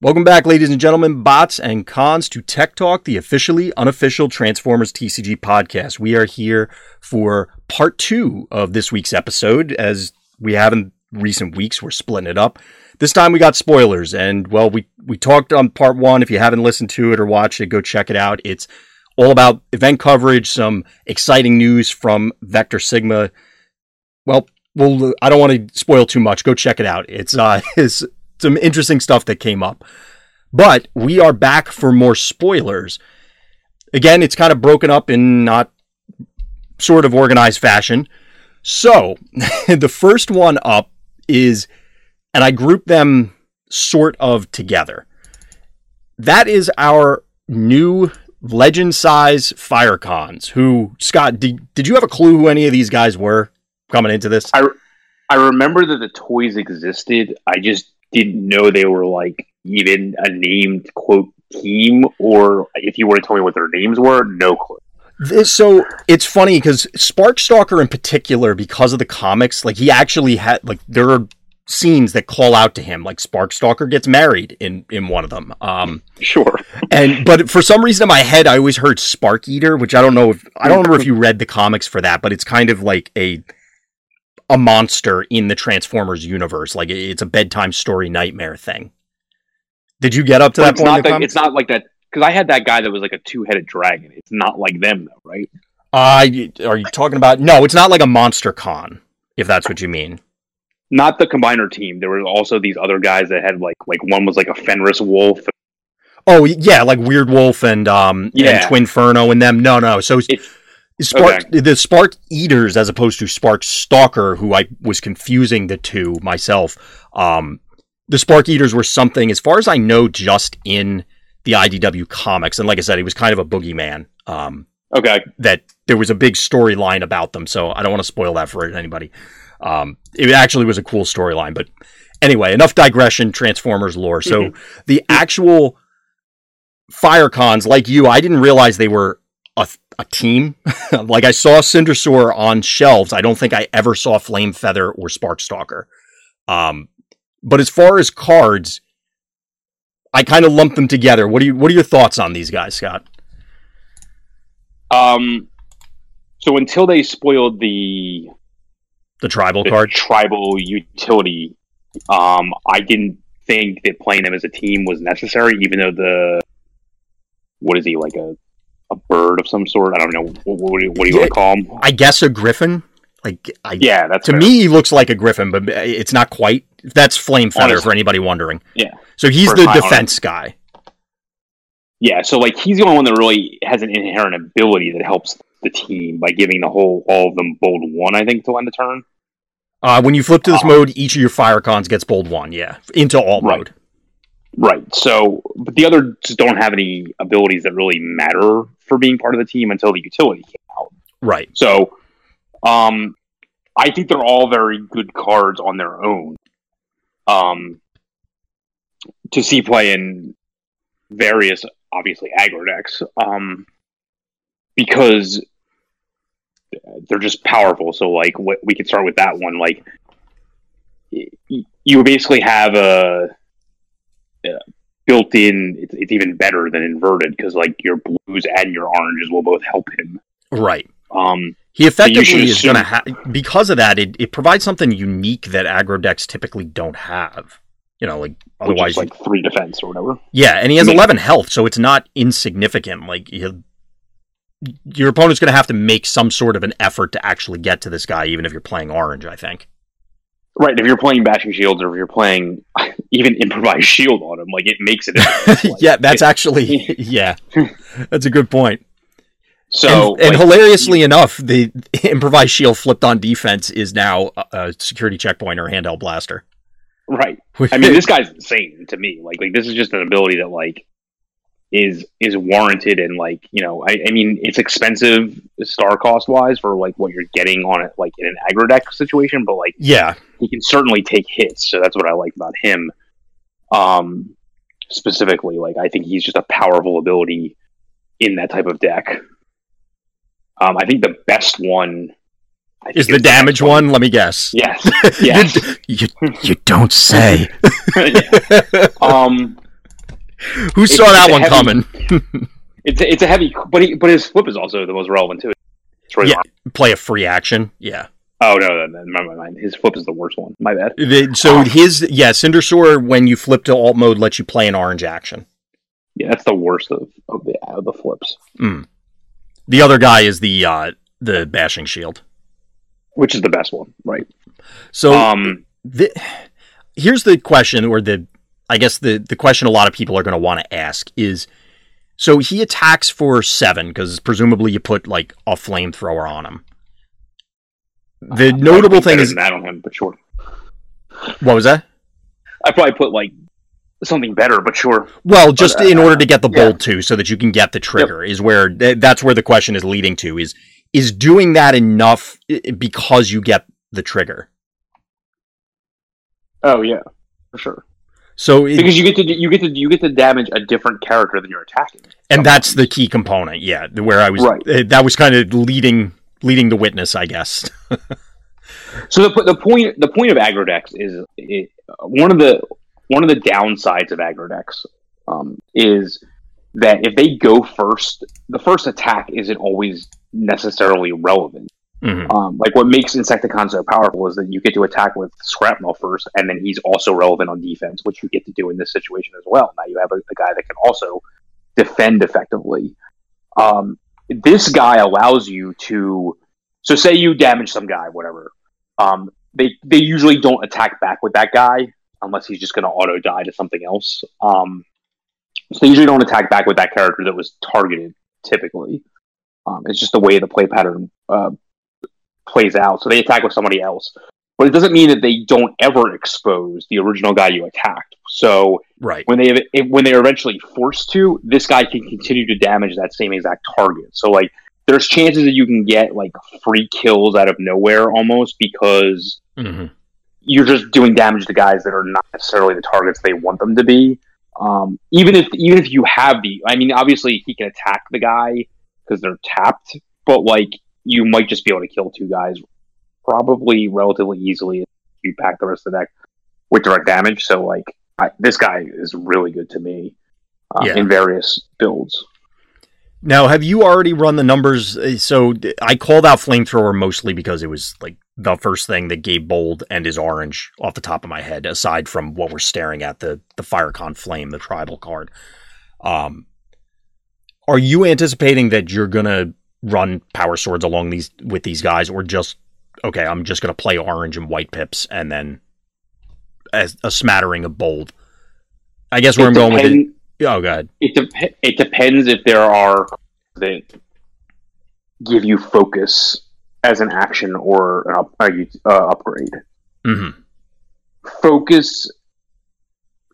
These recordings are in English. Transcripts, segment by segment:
Welcome back, ladies and gentlemen, bots and cons, to Tech Talk, the officially unofficial Transformers TCG podcast. We are here for part two of this week's episode. As we have in recent weeks, we're splitting it up. This time we got spoilers, and well, we, we talked on part one. If you haven't listened to it or watched it, go check it out. It's all about event coverage, some exciting news from Vector Sigma. Well, well, I don't want to spoil too much. Go check it out. It's uh, it's some interesting stuff that came up. But we are back for more spoilers. Again, it's kind of broken up in not sort of organized fashion. So, the first one up is, and I group them sort of together. That is our new legend size Firecons Who, Scott, did, did you have a clue who any of these guys were coming into this? I, I remember that the toys existed. I just didn't know they were like even a named quote team, or if you were to tell me what their names were, no clue. This, so it's funny because Sparkstalker in particular, because of the comics, like he actually had like there are scenes that call out to him, like Sparkstalker gets married in in one of them. Um, sure. and but for some reason in my head, I always heard Spark Eater, which I don't know if I don't remember if you read the comics for that, but it's kind of like a a monster in the Transformers universe. Like it's a bedtime story nightmare thing. Did you get up to But that it's point? not the it's not like that because I had that guy that was like a two headed dragon. It's not like them though, right? Uh, are you talking about? No, it's not like a monster con, if that's what you mean. Not the combiner team. There were also these other guys that had like like one was like a Fenris wolf. Oh yeah, like Weird Wolf and um and Yeah. Twinferno and them. No, no. So It- Spark the Spark Eaters as opposed to Spark Stalker, who I was confusing the two myself. Um, the Spark Eaters were something, as far as I know, just in the IDW comics, and like I said, he was kind of a boogeyman. Um, Okay, that there was a big storyline about them, so I don't want to spoil that for anybody. Um, it actually was a cool storyline, but anyway, enough digression. Transformers lore. So the actual Firecons, like you, I didn't realize they were a, a team. like I saw Cindersaur on shelves. I don't think I ever saw Flame Feather or Sparkstalker. Um, but as far as cards, I kind of lump them together. What do you What are your thoughts on these guys, Scott? um, so until they spoiled the, The tribal the card. tribal utility, um, I didn't think that playing them as a team was necessary. Even though the what is he like a a bird of some sort? I don't know. What, what, do you- what do you Yeah. want to call him? I guess a griffin. Like I, Yeah, that's to fair. me, he looks like a griffin, but it's not quite. That's Flame Feather Honest- for anybody wondering. Yeah. So he's First the defense guy. Yeah, so like he's the only one that really has an inherent ability that helps the team by giving the whole all of them bold one. I think to end the turn. Uh, when you flip to this Uh, mode, each of your Firecons gets bold one. Yeah, into alt Right. mode. Right. So, but the others don't have any abilities that really matter for being part of the team until the utility came out. Right. So, um, I think they're all very good cards on their own. Um, to see play in various, obviously aggro decks, um, because they're just powerful. So, like, what we could start with that one. Like, y- you basically have a, a built-in. It's, it's even better than inverted because, like, your blues and your oranges will both help him. Right. Um, He effectively is going to have because of that. It, it provides something unique that aggro decks typically don't have. You know, like otherwise, is like three defense or whatever. yeah. And he has I mean- eleven health, so it's not insignificant. Like you your opponent's going to have to make some sort of an effort to actually get to this guy, even if you're playing orange. I think. Right. If you're playing bashing shields or if you're playing even improvised shield on them, like it makes it. Yeah, that's actually yeah, that's a good point. so and, and like, hilariously enough, the improvised shield flipped on defense is now a, a security checkpoint or handheld blaster. right. I mean, this guy's insane to me. Like, like this is just an ability that like is is warranted and like you know, I, I mean, it's expensive star cost wise for like what you're getting on it, like in an aggro deck situation, but like yeah, he can certainly take hits. So that's what I like about him. Um, specifically, like I think he's just a powerful ability in that type of deck. Um, I think the best one I is the damage next one? Let me guess. Yes. Yes. you, you, you don't say. um, Who saw it's that one heavy- coming? It's a, it's a heavy, but he, but his flip is also the most relevant too. Destroy Yeah. arm. Play a free action. Yeah. Oh no, no, no, never mind. His flip is the worst one. My bad. The- so his yeah, Cindersaur when you flip to alt mode lets you play an orange action. Yeah, that's the worst of, of the of the flips. The other guy is the uh the bashing shield. Which is the best one, right? So um, the, here's the question, or the I guess the the question a lot of people are going to want to ask is, so he attacks for seven because presumably you put like a flamethrower on him. The I'd notable thing is that on him, but sure. what was that? I probably put like something better, but sure. Well, just uh, in order to get the yeah. bolt too, so that you can get the trigger, is where that's where the question is leading to. Is is doing that enough because you get the trigger? Oh yeah, for sure. So, it, Because you get to you get to you get to damage a different character than you're attacking. and that's the key component. Yeah, where I was. Right. uh, That was kind of leading leading the witness, I guess. So the the point the point of aggro decks is it, one of the one of the downsides of aggro decks um, is that if they go first, the first attack isn't always necessarily relevant. Mhm. Um, like what makes Insecticon so powerful is that you get to attack with Shrapnel first, and then he's also relevant on defense, which you get to do in this situation as well. Now you have a, a guy that can also defend effectively. Um, this guy allows you to. So say you damage some guy, whatever. Um, they they usually don't attack back with that guy unless he's just going to auto die to something else. Um, so they usually don't attack back with that character that was targeted. Typically, um, it's just the way the play pattern uh, plays out. So they attack with somebody else, but it doesn't mean that they don't ever expose the original guy you attacked. So Right. when they if, when they are eventually forced to, this guy can continue to damage that same exact target. So like there's chances that you can get like free kills out of nowhere almost because hmm you're just doing damage to guys that are not necessarily the targets they want them to be. Um, even if even if you have the, I mean, obviously he can attack the guy because they're tapped, but like you might just be able to kill two guys probably relatively easily if you pack the rest of the deck with direct damage. So like I, this guy is really good to me uh, Yeah. in various builds. Now, have you already run the numbers? Uh, So I called out flamethrower mostly because it was like the first thing that gave bold and is orange off the top of my head, aside from what we're staring at the the Firecon Flame, the tribal card. Um, are you anticipating that you're gonna run power swords along these with these guys, or just okay? I'm just gonna play orange and white pips, and then as a smattering of bold. I guess where It I'm going with it. Oh, god. It dep- it depends if there are that give you focus as an action or an up- uh, upgrade. hmm Focus.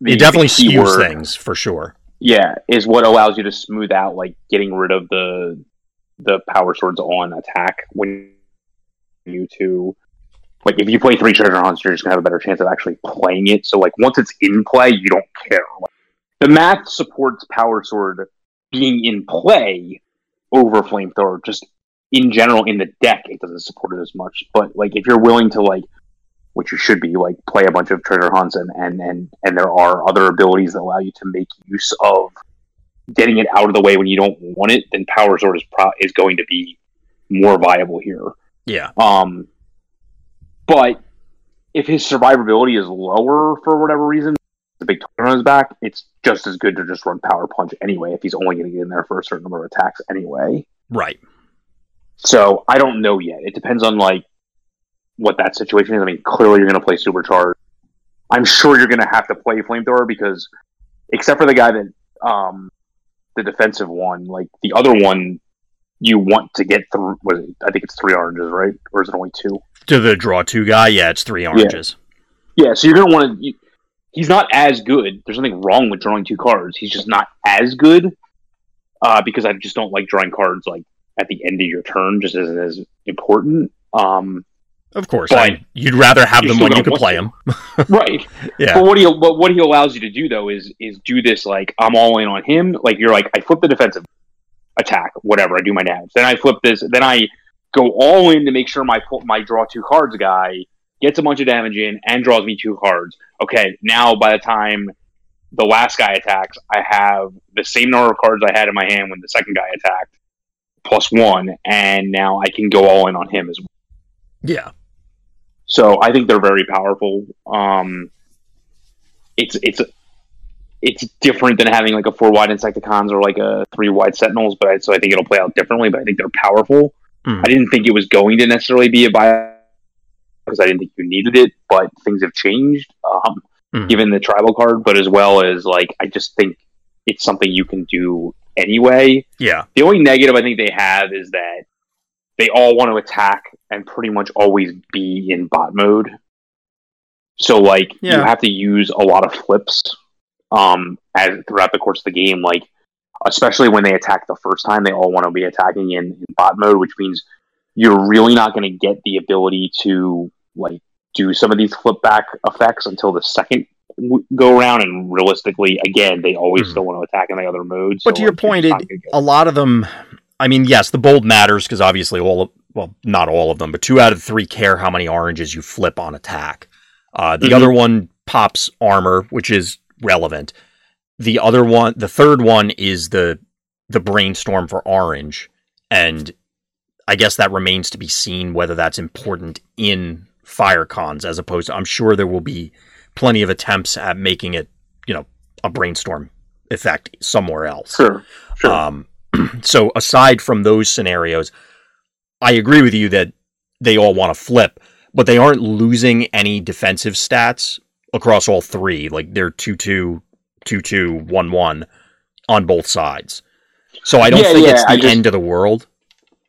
the- It definitely skews things for sure. Yeah, is what allows you to smooth out like getting rid of the the power swords on attack when you to like if you play three treasure hunts, you're just gonna have a better chance of actually playing it. So like once it's in play, you don't care. Like, the math supports power sword being in play over flamethrower. Just in general in the deck, it doesn't support it as much. But like if you're willing to like which you should be like play a bunch of treasure hunts and and and and there are other abilities that allow you to make use of getting it out of the way when you don't want it then power sword is pro- is going to be more viable here Yeah. um but if his survivability is lower for whatever reason the big target on his back it's just as good to just run power punch anyway if he's only going to get in there for a certain number of attacks anyway Right. so I don't know yet. It depends on like what that situation is. I mean, clearly you're going to play supercharged. I'm sure you're going to have to play flamethrower because, except for the guy that um the defensive one, like the other one, you want to get through. Was it, I think it's three oranges, right? Or is it only two? To the draw two guy, yeah, it's three oranges. Yeah. So you're to want to. He's not as good. There's nothing wrong with drawing two cards. He's just not as good. Uh, because I just don't like drawing cards like at the end of your turn. Just isn't as important. Um, Of course, But- I mean, you'd rather have them when you gonna could play them. right. Yeah, But what he what, what he allows you to do though is is do this like I'm all in on him. Like you're like I flip the defensive attack, whatever. I do my nabs. Then I flip this. Then I go all in to make sure my my draw two cards guy gets a bunch of damage in and draws me two cards. Okay, now by the time the last guy attacks, I have the same number of cards I had in my hand when the second guy attacked, plus one, and now I can go all in on him as well. Yeah. So I think they're very powerful. Um, it's it's it's different than having like a four wide Insecticons or like a three wide Sentinels, but I, so I think it'll play out differently. But I think they're powerful. Mhm. I didn't think it was going to necessarily be a buy because I didn't think you needed it, but things have changed um, Mhm. given the tribal card. But as well as like, I just think it's something you can do anyway. Yeah. The only negative I think they have is that they all want to attack and pretty much always be in bot mode. So like you have to use a lot of flips um as throughout the course of the game, like especially when they attack the first time, they all want to be attacking in, in bot mode, which means you're really not going to get the ability to like do some of these flip back effects until the second go around. And realistically, again, they always Mhm. still want to attack in the other modes. But to your like, point, it, not gonna get a lot of them, I mean, yes, the bold matters because obviously all of, well, not all of them, but two out of three care how many oranges you flip on attack. Uh, the Mhm. other one pops armor, which is relevant. The other one, the third one is the the brainstorm for orange, and I guess that remains to be seen whether that's important in Firecons as opposed to. I'm sure there will be plenty of attempts at making it, you know, a brainstorm effect somewhere else. Sure, sure. Um, so aside from those scenarios, I agree with you that they all want to flip, but they aren't losing any defensive stats across all three. Like they're 2 2, 2 2, 1 1 on both sides. So I don't Yeah, think yeah, it's the just- end of the world.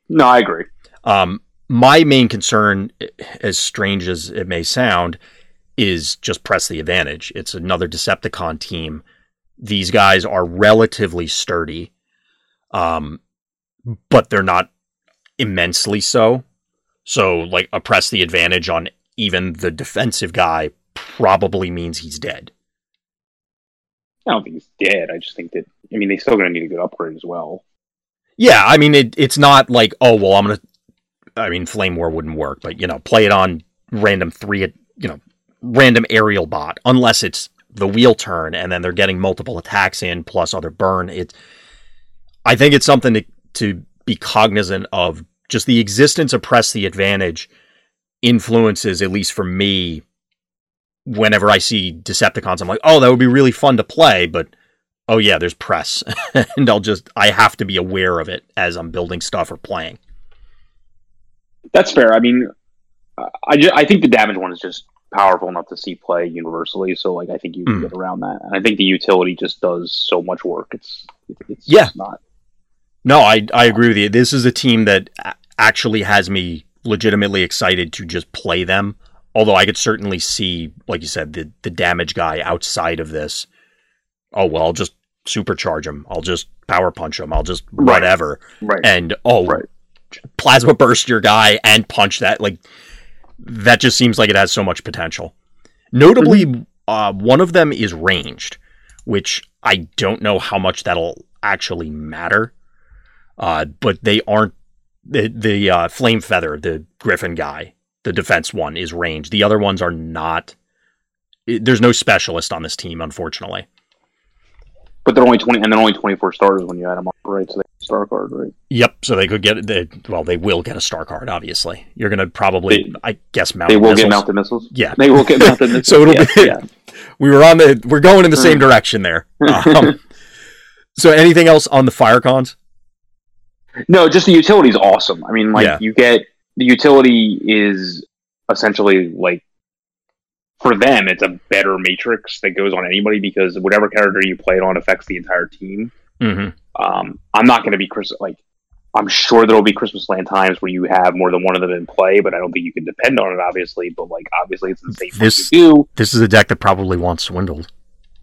no, I agree. Um, my main concern, as strange as it may sound, is just press the advantage. It's another Decepticon team. These guys are relatively sturdy, um, but they're not immensely so. So, like, a press the advantage on even the defensive guy probably means he's dead. I don't think he's dead. I just think that I mean they're still going to need a good upgrade as well. Yeah, I mean, it, it's not like, oh, well, I'm going to. I mean, Flame War wouldn't work, but, you know, play it on random three, you know, random aerial bot, unless it's the wheel turn and then they're getting multiple attacks in plus other burn. It, I think it's something to, to be cognizant of. Just the existence of Press the Advantage influences, at least for me, whenever I see Decepticons, I'm like, oh, that would be really fun to play, but oh yeah, there's press, and I'll just I have to be aware of it as I'm building stuff or playing. That's fair. I mean, I ju- I think the damage one is just powerful enough to see play universally. So like I think you can Mm. get around that, and I think the utility just does so much work. It's it's Yeah. just not. No, I I agree with you. This is a team that actually has me legitimately excited to just play them. Although I could certainly see, like you said, the the damage guy outside of this. Oh well, I'll just supercharge him. I'll just power punch him. I'll just whatever. Right. And oh, Right. plasma burst your guy and punch that. Like that just seems like it has so much potential. Notably, uh, one of them is ranged, which I don't know how much that'll actually matter. Uh, but they aren't the the uh, flame feather, the griffin guy, the defense one is ranged. The other ones are not. it- there's no specialist on this team, unfortunately. But they're only twenty, and they're only twenty four stars when you add them up, right? So they get a star card, right? Yep. So they could get they well, they will get a star card. Obviously, you're gonna probably, They- I guess, mount. They will missiles. get mounted missiles. Yeah. They will get mounted missiles. So it'll yeah, be- yeah. We were on the. We're going in the Hmm. same direction there. Um, so anything else on the Firecons? No, just the utility is awesome. I mean, like Yeah. you get the utility is essentially like for them, it's a better matrix that goes on anybody because whatever character you play it on affects the entire team. hmm Um, I'm not going to be Chris. Like, I'm sure there will be Christmas land times where you have more than one of them in play, but I don't think you can depend on it, obviously. But like, obviously, it's the same This- you This is a deck that probably wants swindled.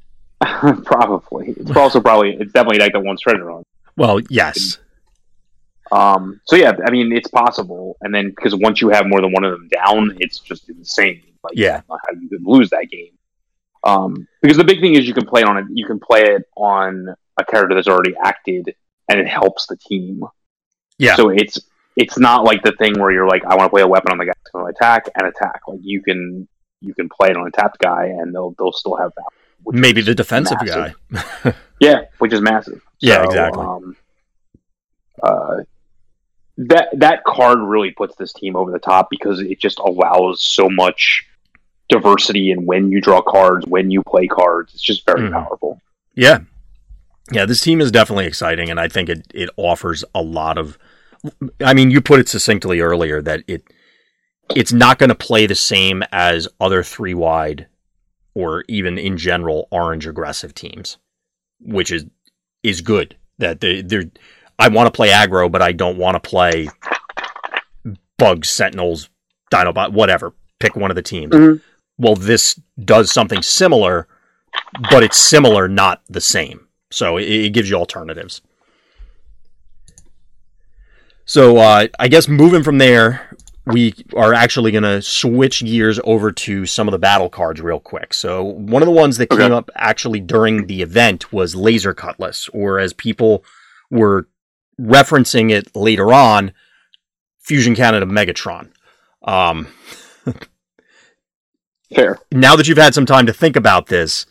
probably, it's also probably it's definitely a deck that wants treasure on. Well, yes. Um, so yeah, I mean, it's possible. And then because once you have more than one of them down, it's just insane. Like, Yeah. how you could lose that game. Um, because the big thing is you can play it on it. You can play it on a character that's already acted, and it helps the team. Yeah. So it's it's not like the thing where you're like, I want to play a weapon on the guy that's going to attack and attack. Like you can you can play it on a tapped guy, and they'll they'll still have that. Maybe the defensive massive. guy. Yeah, which is massive. Yeah, exactly. Um, uh, that that card really puts this team over the top because it just allows so much diversity in when you draw cards, when you play cards. It's just very Mhm. powerful. Yeah. Yeah, this team is definitely exciting, and I think it, it offers a lot of. I mean, you put it succinctly earlier that it it's not going to play the same as other three wide or even in general orange aggressive teams, which is is good. That they they're I want to play aggro, but I don't want to play bugs, sentinels, dinobot, whatever. Pick one of the teams. Mhm. Well, this does something similar, but it's similar, not the same. So it, it gives you alternatives. So uh, I guess moving from there, we are actually going to switch gears over to some of the battle cards real quick. So one of the ones that Okay. came up actually during the event was Laser Cutlass, or as people were referencing it later on, Fusion Cannon Megatron. Um, Fair. now that you've had some time to think about this,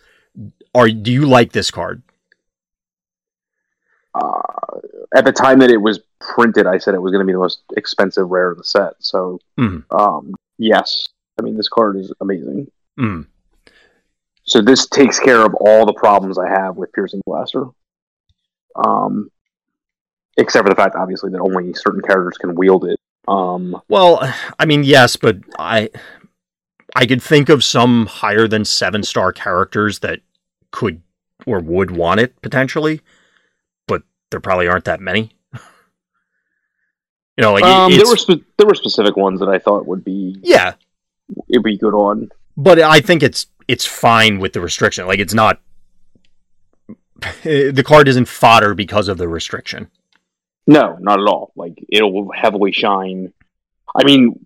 are do you like this card? Uh, at the time that it was printed, I said it was going to be the most expensive rare of the set. So, Mhm. um, yes, I mean this card is amazing. Mm. So this takes care of all the problems I have with Piercing Blaster. Um, except for the fact, obviously, that only certain characters can wield it. Um, Well, I mean, yes, but I I could think of some higher than seven star characters that could or would want it potentially, but there probably aren't that many. you know, like it- um, there were spe- there were specific ones that I thought would be yeah, it'd be good on. but I think it's it's fine with the restriction. Like it's not the card isn't fodder because of the restriction. No, not at all. Like it'll heavily shine. I mean,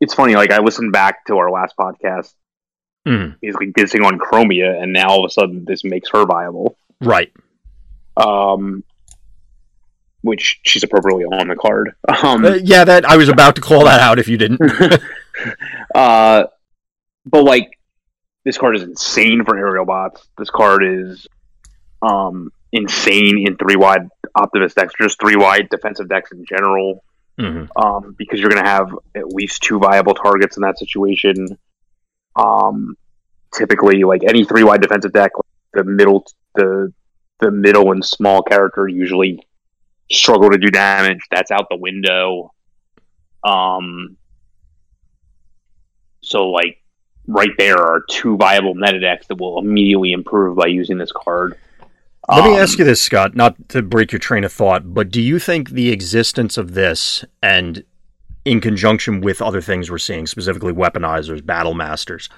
it's funny. Like I listened back to our last podcast, Mhm. basically dissing on Chromia, and now all of a sudden this makes her viable. Right. Um, which she's appropriately on the card. Um, Uh, yeah, that I was about to call that out if you didn't. uh, but like this card is insane for aerial bots. This card is um insane in three wide Optimus decks, just three wide defensive decks in general. Mhm. Um, because you're gonna have at least two viable targets in that situation. Um, typically, like any three wide defensive deck, the middle the the middle and small character usually struggle to do damage. That's out the window. Um, so like right there are two viable meta decks that will immediately improve by using this card. Let me Um, ask you this, Scott, not to break your train of thought, but do you think the existence of this and in conjunction with other things we're seeing, specifically weaponizers, battle masters,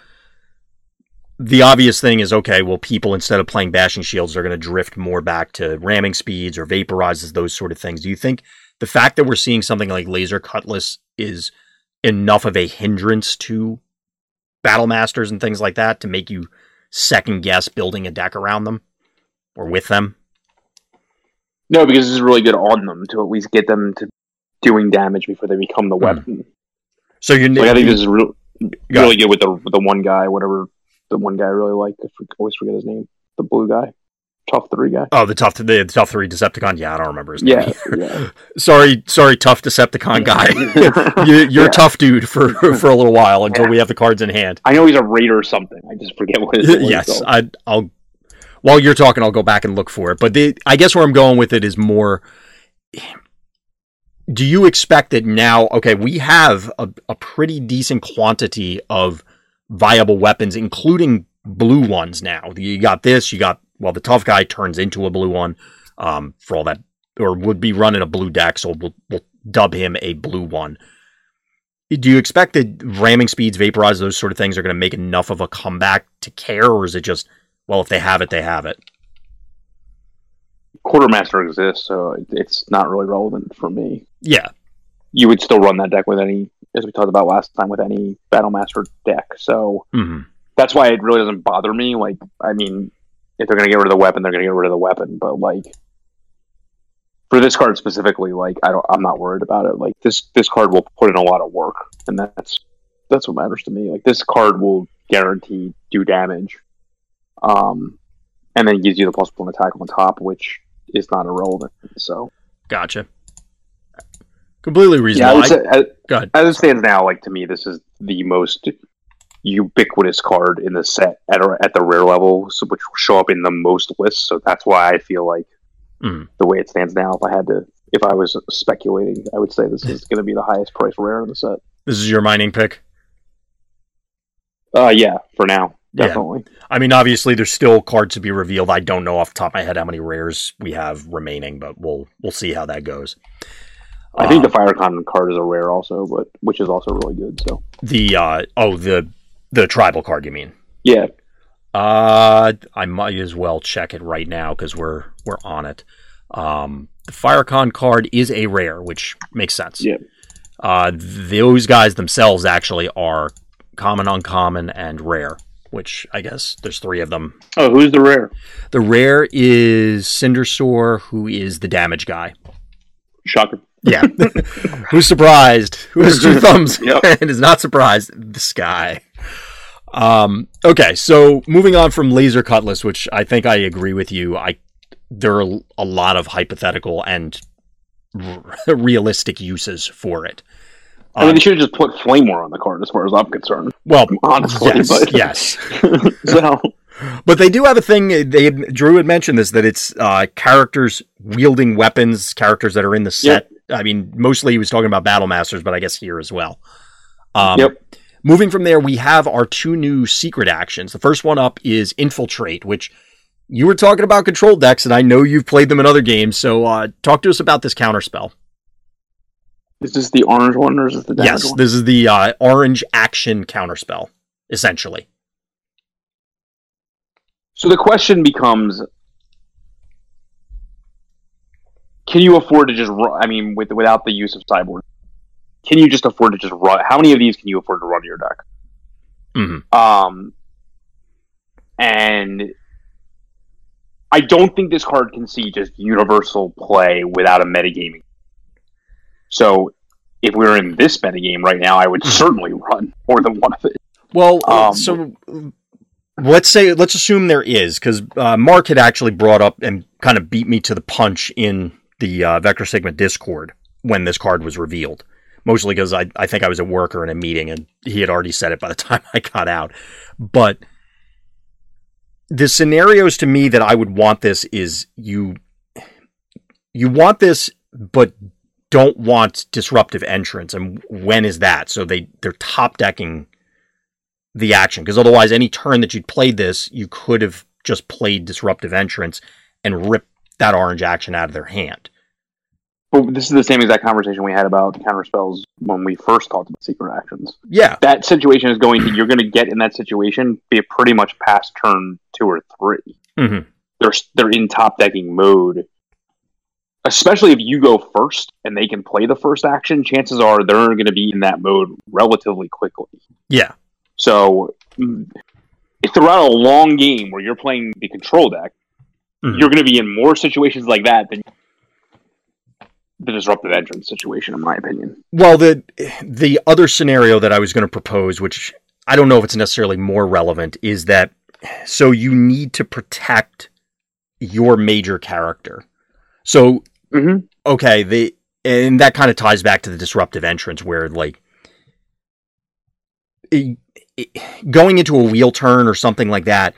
the obvious thing is okay, well, people instead of playing bashing shields are going to drift more back to ramming speeds or vaporizes, those sort of things. Do you think the fact that we're seeing something like laser cutlass is enough of a hindrance to battle masters and things like that to make you second guess building a deck around them or with them? No, because this is really good on them to at least get them to doing damage before they become the Hmm. weapon. So you're Like I think this is Go really good with the with the one guy, whatever the one guy I really like. I always forget his name. The blue guy, tough three guy. oh the tough the, the tough three Decepticon. Yeah, I don't remember his name. Yeah, yeah. sorry, sorry, tough Decepticon guy. you, you're Yeah. a tough dude for for a little while until we have the cards in hand. I know he's a raider or something. I just forget what his yes. I, I'll. While you're talking, I'll go back and look for it. But the, I guess where I'm going with it is more. Do you expect that now? Okay, we have a, a pretty decent quantity of viable weapons, including blue ones. Now you got this. You got well, the tough guy turns into a blue one. Um, for all that, or would be running a blue deck, so we'll, we'll dub him a blue one. Do you expect that ramming speeds, vaporize, those sort of things are going to make enough of a comeback to care, or is it just well, if they have it, they have it? Quartermaster exists, so it's not really relevant for me. Yeah, You would still run that deck with any, as we talked about last time, with any Battlemaster deck. So hmm that's why it really doesn't bother me. Like, I mean, if they're gonna get rid of the weapon, they're gonna get rid of the weapon. But like, for this card specifically, like, I don't, I'm not worried about it. Like this, this card will put in a lot of work, and that's that's what matters to me. Like this card will guarantee do damage. Um, and then gives you the plus one attack on top, which is not irrelevant. So Gotcha. Completely yeah, I reasonable. would I- say, as, as it stands now, like to me, this is the most ubiquitous card in the set at at the rare level, so, which will show up in the most lists. So that's why I feel like Mhm. the way it stands now, if I had to, if I was speculating, I would say this is going to be the highest price rare in the set. This is your mining pick. Uh, yeah, for now, Yeah. I mean, obviously, there's still cards to be revealed. I don't know off the top of my head how many rares we have remaining, but we'll we'll see how that goes. I think Um, the Firecon card is a rare also, but which is also really good. So the uh, oh the the tribal card. You mean? yeah, Uh, I might as well check it right now because we're we're on it. Um, the Firecon card is a rare, which makes sense. Yeah. Uh, those guys themselves actually are common, uncommon, and rare. Which I guess there's three of them. Oh, who's the rare? The rare is Cindersaur, who is the damage guy. Shocker. Yeah. Who's surprised? Who has two thumbs Yep. and is not surprised? This guy. Um, okay, so moving on from Laser Cutlass, which I think I agree with you. I there are a lot of hypothetical and r- realistic uses for it. I mean, Um, they should have just put Flame War on the card, as far as I'm concerned. well, Honestly, yes, but yes, so but they do have a thing. They Drew had mentioned this that it's uh, characters wielding weapons, characters that are in the set. I mean, mostly he was talking about Battle Masters, but I guess here as well. Um, Yep. Moving from there, we have our two new secret actions. The first one up is Infiltrate, which you were talking about control decks, and I know you've played them in other games. So, uh, talk to us about this counterspell. Is this the orange one or is this the Yes, one? this is the uh, orange action counterspell, essentially. So the question becomes: Can you afford to just run? I mean, with without the use of cyborg, can you just afford to just run? How many of these can you afford to run to your deck? Mhm. Um, and I don't think this card can see just universal play without a metagaming. So, if we were in this meta game right now, I would certainly run more than one of it. Well, uh, Um, so let's say let's assume there is because uh, Mark had actually brought up and kind of beat me to the punch in the uh, Vector Sigma Discord when this card was revealed. Mostly because I, I think I was at work or in a meeting and he had already said it by the time I got out. But the scenarios to me that I would want this is you you want this but don't want disruptive entrance and when is that so they they're top decking the action because otherwise any turn that you'd played this you could have just played disruptive entrance and ripped that orange action out of their hand But this is the same exact conversation we had about counter spells when we first talked about secret actions. yeah That situation is going to you're going to get in that situation be pretty much past turn two or 3 hmm They're they're in top decking mode. Especially if you go first and they can play the first action, chances are they're going to be in that mode relatively quickly. yeah So if throughout a long game where you're playing the control deck, Mhm. you're going to be in more situations like that than the disruptive entrance situation, in my opinion. well the the other scenario that i was going to propose which i don't know if it's necessarily more relevant is that so you need to protect your major character so Mm-hmm. okay the and that kind of ties back to the disruptive entrance where like it- it- going into a wheel turn or something like that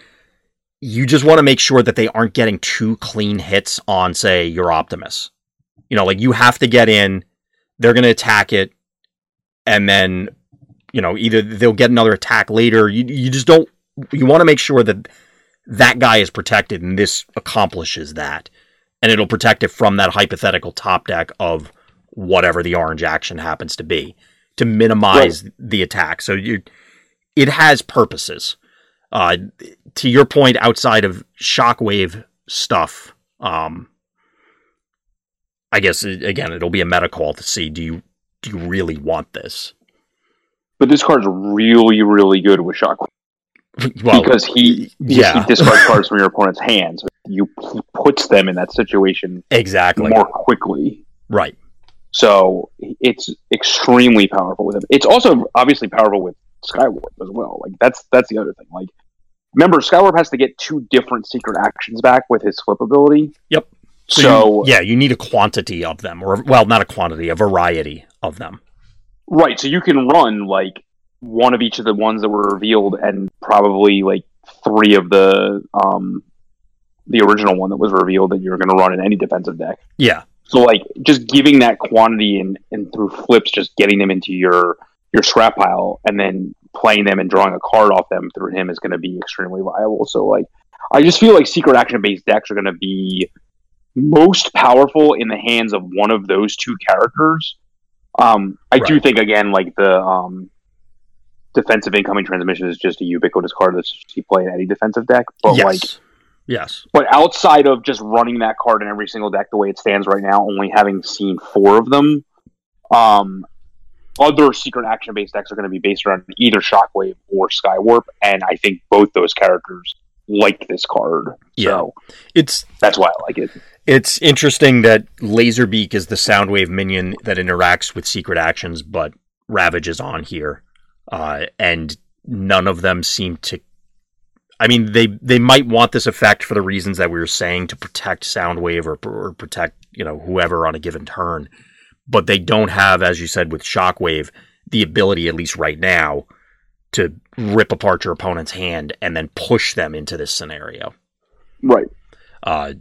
you just want to make sure that they aren't getting two clean hits on say your optimus. You know like you have to get in they're going to attack it and then you know either they'll get another attack later. You, you just don't you want to make sure that that guy is protected and this accomplishes that and it'll protect it from that hypothetical top deck of whatever the orange action happens to be to minimize the attack. So you, it has purposes. Uh, to your point, outside of shockwave stuff, um, I guess uh, again it'll be a meta call to see do you do you really want this? But this card's really, really good with shockwave. Well, because he, yeah. he discards cards from your opponent's hands. You he puts them in that situation exactly more quickly. right. So it's extremely powerful with him. It's also obviously powerful with Skywarp as well. Like that's that's the other thing. Like remember Skywarp has to get two different secret actions back with his flip ability. Yep. So, you- yeah, you need a quantity of them, or well, not a quantity, a variety of them. right, so you can run like one of each of the ones that were revealed, and probably like three of the um the original one that was revealed that you're going to run in any defensive deck. Yeah, So like just giving that quantity and and through flips, just getting them into your your scrap pile, and then playing them and drawing a card off them through him is going to be extremely viable. So like I just feel like secret action based decks are going to be most powerful in the hands of one of those two characters. Um, I do think again like the um, defensive incoming transmission is just a ubiquitous card that's you play in any defensive deck, but yes, like yes, but outside of just running that card in every single deck the way it stands right now, only having seen four of them, um, other secret action based decks are going to be based around either Shockwave or Skywarp, and I think both those characters like this card. So it's that's why I like it. It's interesting that Laserbeak is the Soundwave minion that interacts with secret actions, but Ravage is on here, uh, and none of them seem to. I mean, they they might want this effect for the reasons that we were saying to protect Soundwave or, or protect you know whoever on a given turn, but they don't have, as you said, with Shockwave, the ability, at least right now, to rip apart your opponent's hand and then push them into this scenario Right. uh,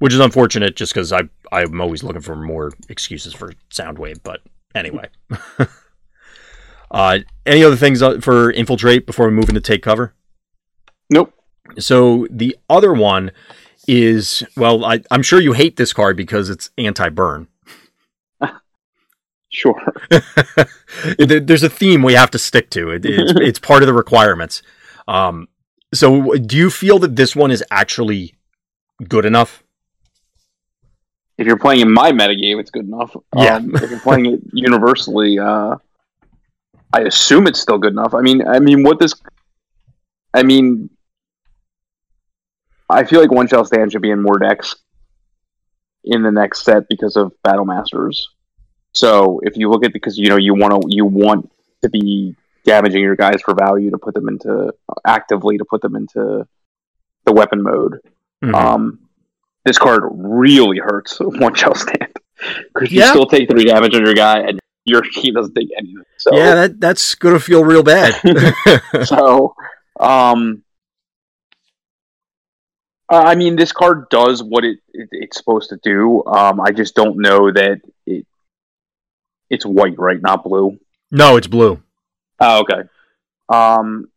which is unfortunate just because I I'm always looking for more excuses for Soundwave. But anyway, uh, any other things uh, for infiltrate before we move into take cover? Nope. So the other one is well, I, I'm sure you hate this card because it's anti-burn. Sure. There's a theme we have to stick to. It, it's, it's part of the requirements. Um, so do you feel that this one is actually good enough? If you're playing in my metagame, it's good enough. Yeah. Um, if you're playing it universally, uh, I assume it's still good enough. I mean, I mean, what this, I mean, I feel like one shall stand should be in more decks in the next set because of Battle Masters. So if you look at because you know you want to you want to be damaging your guys for value to put them into actively to put them into the weapon mode. Mhm. Um, this card really hurts one shall stand because you still take three damage on your guy and your team doesn't take anything. So yeah, that that's gonna feel real bad. so um uh, I mean, this card does what it, it it's supposed to do. Um, I just don't know that it it's white, right? Not blue. no, it's blue. Oh, okay. Um,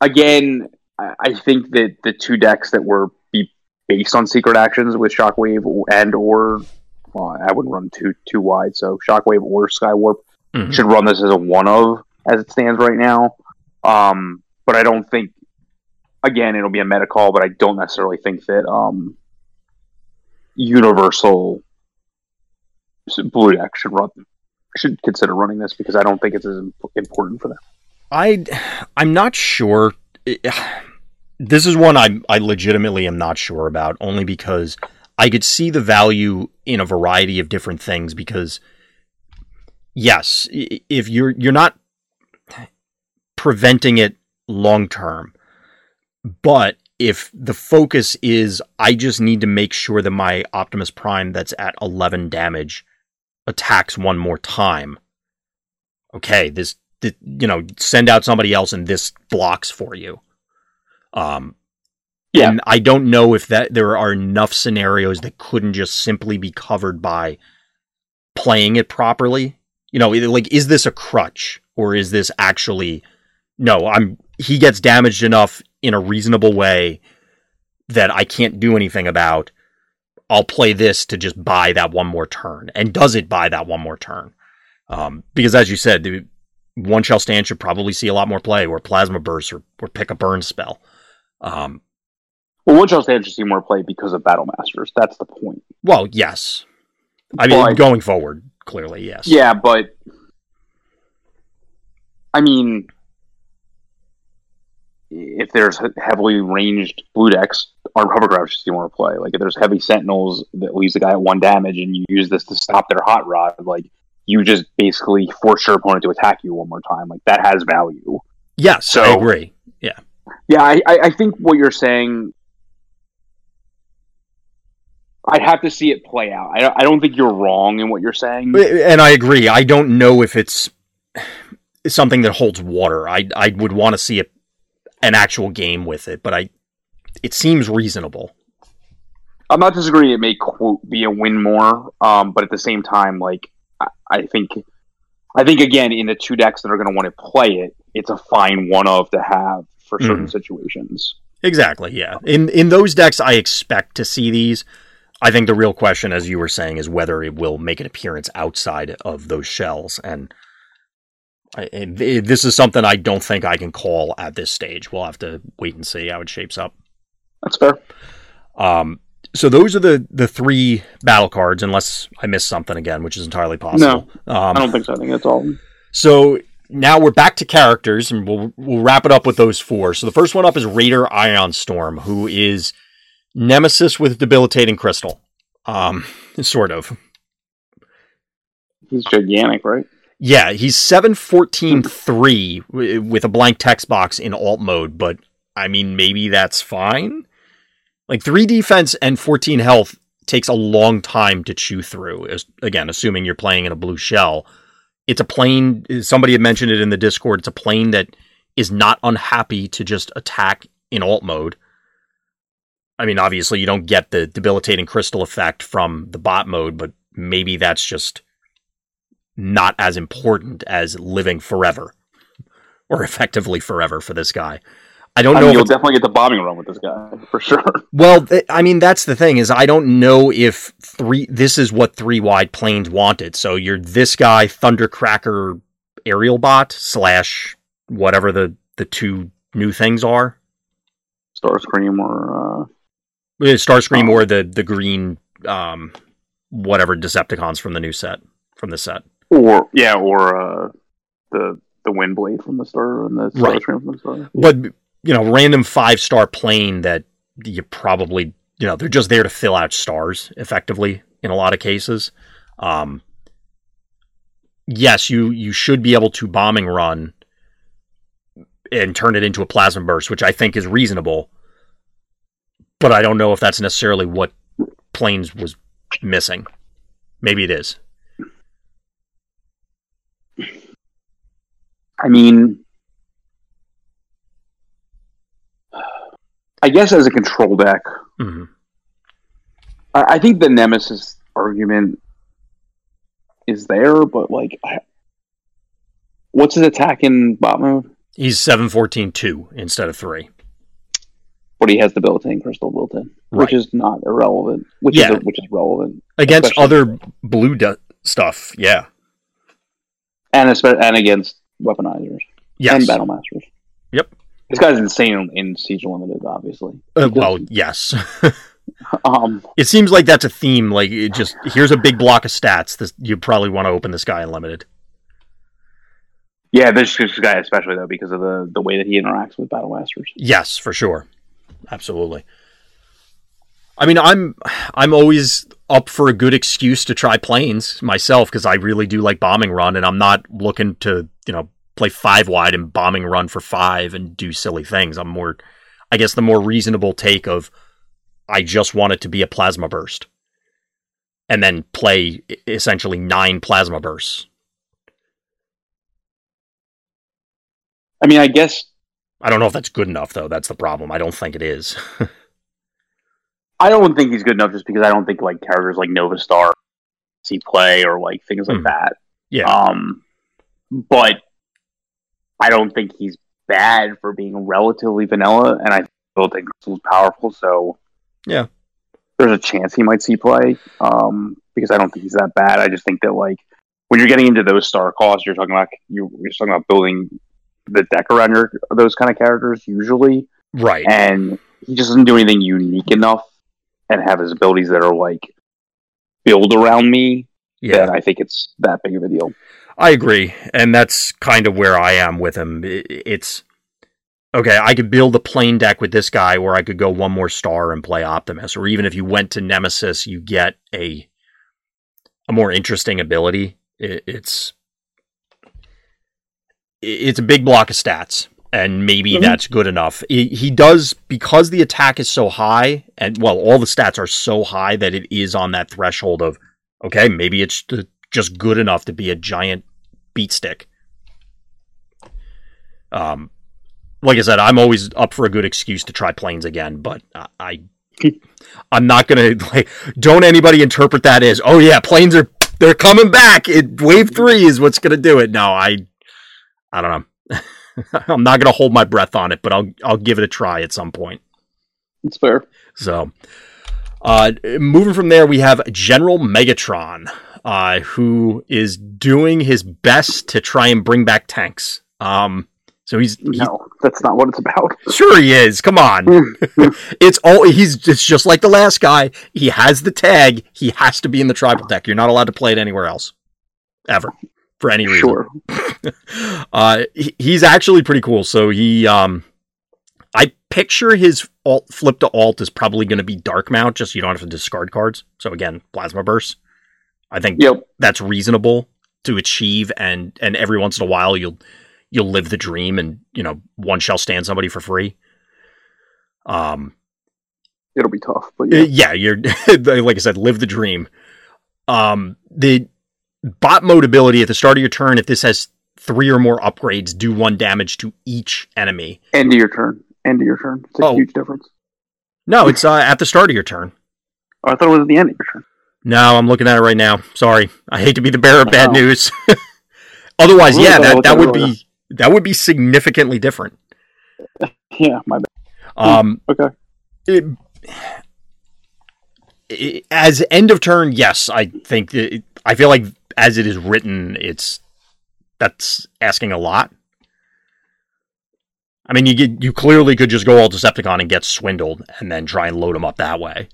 again, I, I think that the two decks that were be based on secret actions with Shockwave and or well, I wouldn't run too too wide, so Shockwave or Skywarp Mhm. should run this as a one of as it stands right now. Um, but I don't think again it'll be a meta call, but I don't necessarily think that um, Universal Blue Deck should run should consider running this because I don't think it's as im- important for them. I I'm not sure. This is one I I legitimately am not sure about, only because I could see the value in a variety of different things. Because yes, if you're you're not preventing it long term, but if the focus is I just need to make sure that my Optimus Prime that's at 11 damage attacks one more time. Okay, this th- you know, send out somebody else and this blocks for you. Um, Yeah. And I don't know if that there are enough scenarios that couldn't just simply be covered by playing it properly. You know, like is this a crutch or is this actually no, I'm he gets damaged enough in a reasonable way that I can't do anything about. I'll play this to just buy that one more turn. And does it buy that one more turn? Um, because as you said, the one shall stand should probably see a lot more play or plasma burst or, or pick a burn spell. Um, Well, one shall stand should see more play because of Battle Masters. That's the point. well, yes. I mean, But- going forward, clearly, yes. Yeah, but I mean, if there's heavily ranged blue decks, armed hovercraft should want to play. Like if there's heavy sentinels that leaves the guy at one damage, and you use this to stop their hot rod, like you just basically force your opponent to attack you one more time. Like that has value. Yes, I So- agree. Yeah, yeah, I, I think what you're saying. I'd have to see it play out. I, I don't think you're wrong in what you're saying. And I agree. I don't know if it's something that holds water. I I would want to see a, an actual game with it, but I it seems reasonable. I'm not disagreeing. It may quote be a win more, um, but at the same time, like I, I think, I think again in the two decks that are going to want to play it, it's a fine one of to have for certain mm. situations. Exactly. Yeah. In in those decks, I expect to see these. I think the real question, as you were saying, is whether it will make an appearance outside of those shells. And I, this is something I don't think I can call at this stage. We'll have to wait and see how it shapes up. That's fair. Um, so those are the the three battle cards, unless I missed something again, which is entirely possible. No, um, I don't think so. I think that's all. So now we're back to characters, and we'll we'll wrap it up with those four. So the first one up is Raider Ironstorm, who is Nemesis with debilitating crystal. Um, sort of. He's gigantic, right? Yeah, he's 714 hmm. 3 with a blank text box in alt mode, but I mean, maybe that's fine. Like 3 defense and 14 health takes a long time to chew through. Again, assuming you're playing in a blue shell. It's a plane, somebody had mentioned it in the Discord, it's a plane that is not unhappy to just attack in alt mode. I mean, obviously, you don't get the debilitating crystal effect from the bot mode, but maybe that's just not as important as living forever or effectively forever for this guy. I don't I know. Mean, you'll definitely get the bombing run with this guy for sure. Well, I mean, that's the thing is I don't know if three. This is what three wide planes wanted. So you're this guy, Thundercracker, aerial bot slash whatever the the two new things are. Starscream or uh... Starscream oh. or the the green um whatever Decepticons from the new set from the set. Or yeah, or uh the the Windblade from the star and the Starscream right. from the star. Yeah. But you know, random five star plane that you probably you know they're just there to fill out stars effectively in a lot of cases. Um, yes, you you should be able to bombing run and turn it into a plasma burst, which I think is reasonable. But I don't know if that's necessarily what planes was missing. Maybe it is. I mean, I guess as a control deck, mm-hmm. I, I, think the Nemesis argument is there, but like, I, what's his attack in bot mode? He's seven fourteen two instead of three. But he has debilitating crystal built in, right. which is not irrelevant. Which yeah. is which is relevant against other blue de- stuff. Yeah, and and against weaponizers. Yes, and battle masters. Yep. This guy's insane in Siege Limited, obviously. Uh, well, yes. um, it seems like that's a theme. Like, it just here's a big block of stats. This you probably want to open this guy in limited. Yeah, this, this guy especially though because of the the way that he interacts with battle masters. Yes, for sure, absolutely. I mean, I'm I'm always up for a good excuse to try planes myself because I really do like bombing run, and I'm not looking to you know play five wide and bombing run for five and do silly things. I'm more, I guess, the more reasonable take of I just want it to be a plasma burst and then play essentially nine plasma bursts. I mean, I guess. I don't know if that's good enough, though. That's the problem. I don't think it is. I don't think he's good enough just because I don't think like characters like Nova Star see play or like things like mm. that. Yeah. Um, but I don't think he's bad for being relatively vanilla, and I still think Crystal's powerful. So yeah, there's a chance he might see play um, because I don't think he's that bad. I just think that like when you're getting into those star costs, you're talking about you're, you're talking about building the deck around your those kind of characters usually, right? And he just doesn't do anything unique enough and have his abilities that are like build around me. Yeah, I think it's that big of a deal. I agree, and that's kind of where I am with him. It's okay. I could build a plane deck with this guy, or I could go one more star and play Optimus, or even if you went to Nemesis, you get a a more interesting ability. It's it's a big block of stats, and maybe Mhm. that's good enough. He, he does because the attack is so high, and well, all the stats are so high that it is on that threshold of okay, maybe it's just good enough to be a giant beat stick. Um, like I said, I'm always up for a good excuse to try planes again, but I, I I'm not gonna like. Don't anybody interpret that as oh yeah, planes are they're coming back. It wave three is what's gonna do it. No, I I don't know. I'm not gonna hold my breath on it, but I'll I'll give it a try at some point. It's fair. So, uh, moving from there, we have General Megatron, uh, who is doing his best to try and bring back tanks. Um, so he's, he- No, that's not what it's about. sure he is. Come on, it's all he's. It's just like the last guy. He has the tag. He has to be in the tribal deck. You're not allowed to play it anywhere else, ever, for any reason Sure. uh, he's actually pretty cool. So he, um, I picture his alt, flip to alt is probably going to be dark mount, just so you don't have to discard cards. So again, plasma burst. I think Yep. that's reasonable to achieve, and and every once in a while you'll you'll live the dream, and you know one shall stand somebody for free. Um, It'll be tough, but uh, yeah. yeah, you're like I said, live the dream. Um, the bot mode ability at the start of your turn, if this has three or more upgrades, do one damage to each enemy. End of your turn. End of your turn. It's a Oh. huge difference. No, it's uh, at the start of your turn. Oh, I thought it was at the end of your turn. No, I'm looking at it right now. Sorry, I hate to be the bearer of bad Wow. news. Otherwise, Really yeah, that that would be that would be significantly different. Yeah, my bad. Um, Okay. it- it- as end of turn, yes, I think it, I feel like as it is written, it's that's asking a lot. I mean, you get, you clearly could just go all Decepticon and get swindled, and then try and load them up that way.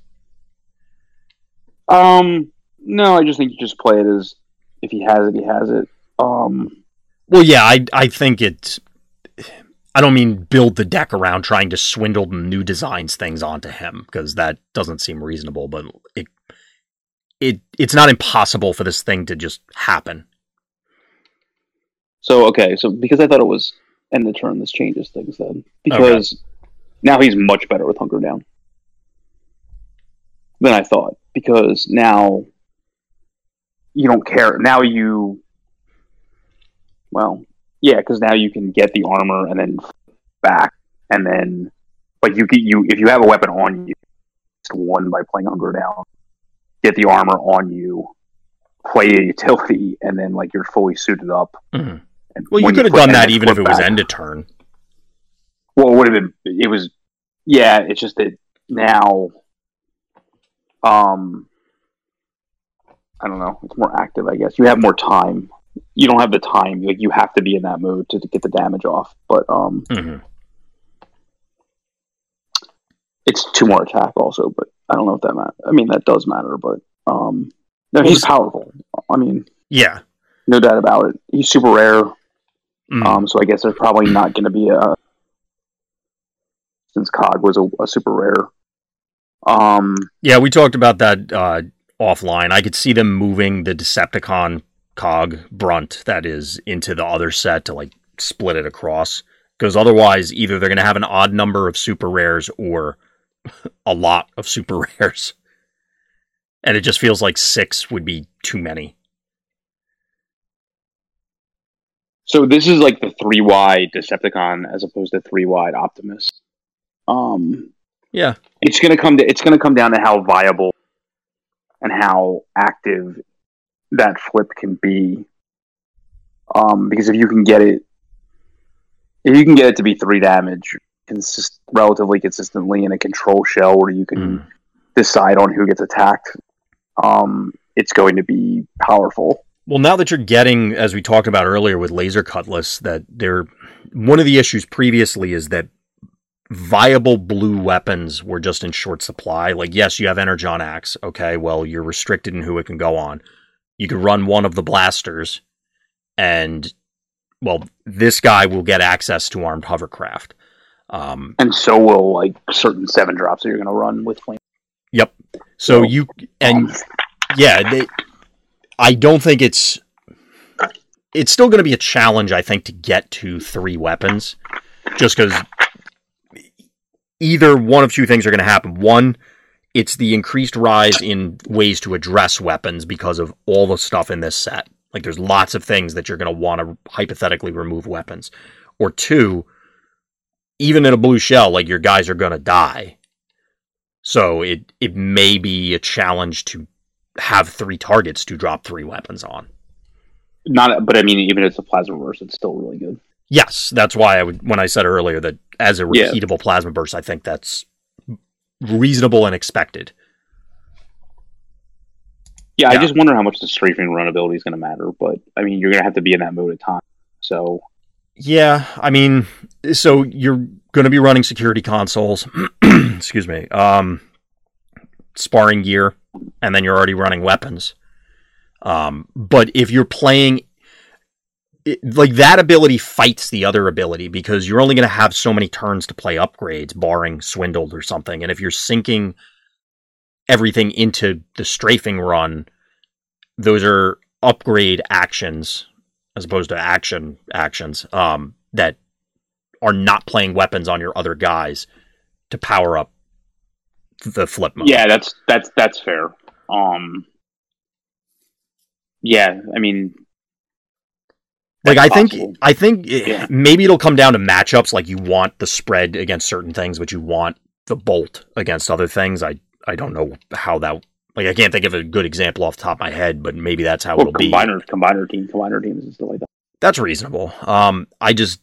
Um, no, I just think you just play it as if he has it, he has it. Um, Well, yeah, I I think it's. I don't mean build the deck around trying to swindle new designs things onto him because that doesn't seem reasonable. But it it it's not impossible for this thing to just happen. so okay, so because I thought it was end of turn, this changes things then because now he's much better with Hunker Down than I thought because now you don't care. Now you, well, yeah, because now you can get the armor and then back, and then, but you get you if you have a weapon on you, it's one by playing Hunker Down, get the armor on you, play a utility, and then like you're fully suited up. Mhm. And Well, you could have done that even if it flip was end of turn. Well, it would have been. It was. Yeah, it's just that now. Um. I don't know. It's more active, I guess. You have more time. You don't have the time. Like you have to be in that mode to, to get the damage off. But um, hmm it's two more attack also. But I don't know if that matters. I mean, that does matter. But um, no, he's powerful. I mean, Yeah. no doubt about it. He's super rare. Mhm. Um, so I guess there's probably not going to be a since Cog was a, a super rare. Um, yeah, we talked about that uh, offline. I could see them moving the Decepticon cog brunt that is into the other set to like split it across. Because otherwise, either they're going to have an odd number of super rares or a lot of super rares. And it just feels like six would be too many. so this is like the three wide Decepticon as opposed to three wide Optimus. Um, Yeah. it's gonna come to it's gonna come down to how viable and how active that flip can be. Um, because if you can get it, if you can get it to be three damage, consist relatively consistently in a control shell where you can Mm. decide on who gets attacked, um, it's going to be powerful. Well, now that you're getting, as we talked about earlier with Laser Cutlass, that they're one of the issues previously is that viable blue weapons were just in short supply. Like, yes, you have Energon Axe. Okay, well, you're restricted in who it can go on. You could run one of the blasters, and well, this guy will get access to armed hovercraft. Um, And so will like certain seven drops that you're going to run with flame. yep. So So, you and Um, yeah, they, I don't think it's it's still going to be a challenge. I think to get to three weapons. just because either one of two things are going to happen. One, it's the increased rise in ways to address weapons because of all the stuff in this set. Like there's lots of things that you're going to want to hypothetically remove weapons. Or two, even in a blue shell, like your guys are going to die. So it it may be a challenge to have three targets to drop three weapons on. Not, but I mean, even if it's a plasma burst, it's still really good. Yes, that's why I would when I said earlier that as a Yeah. repeatable plasma burst, I think that's reasonable and expected. Yeah, Yeah. I just wonder how much the strafing run ability is going to matter. But I mean, you're going to have to be in that mode at time. So Yeah, I mean, so you're going to be running security consoles, excuse me, um, sparring gear, and then you're already running weapons. Um, but if you're playing, it, like that ability fights the other ability because you're only going to have so many turns to play upgrades, barring swindled or something. And if you're sinking everything into the strafing run, those are upgrade actions as opposed to action actions um, that are not playing weapons on your other guys to power up the flip mode. yeah, that's that's that's fair. Um, yeah, I mean, like I that's think. I think it- Yeah. maybe it'll come down to matchups. Like you want the spread against certain things, but you want the bolt against other things. I I don't know how that. Like I can't think of a good example off the top of my head, but maybe that's how well, it'll be. combiner combiner team combiner teams and stuff like that. That's reasonable. Um, I just,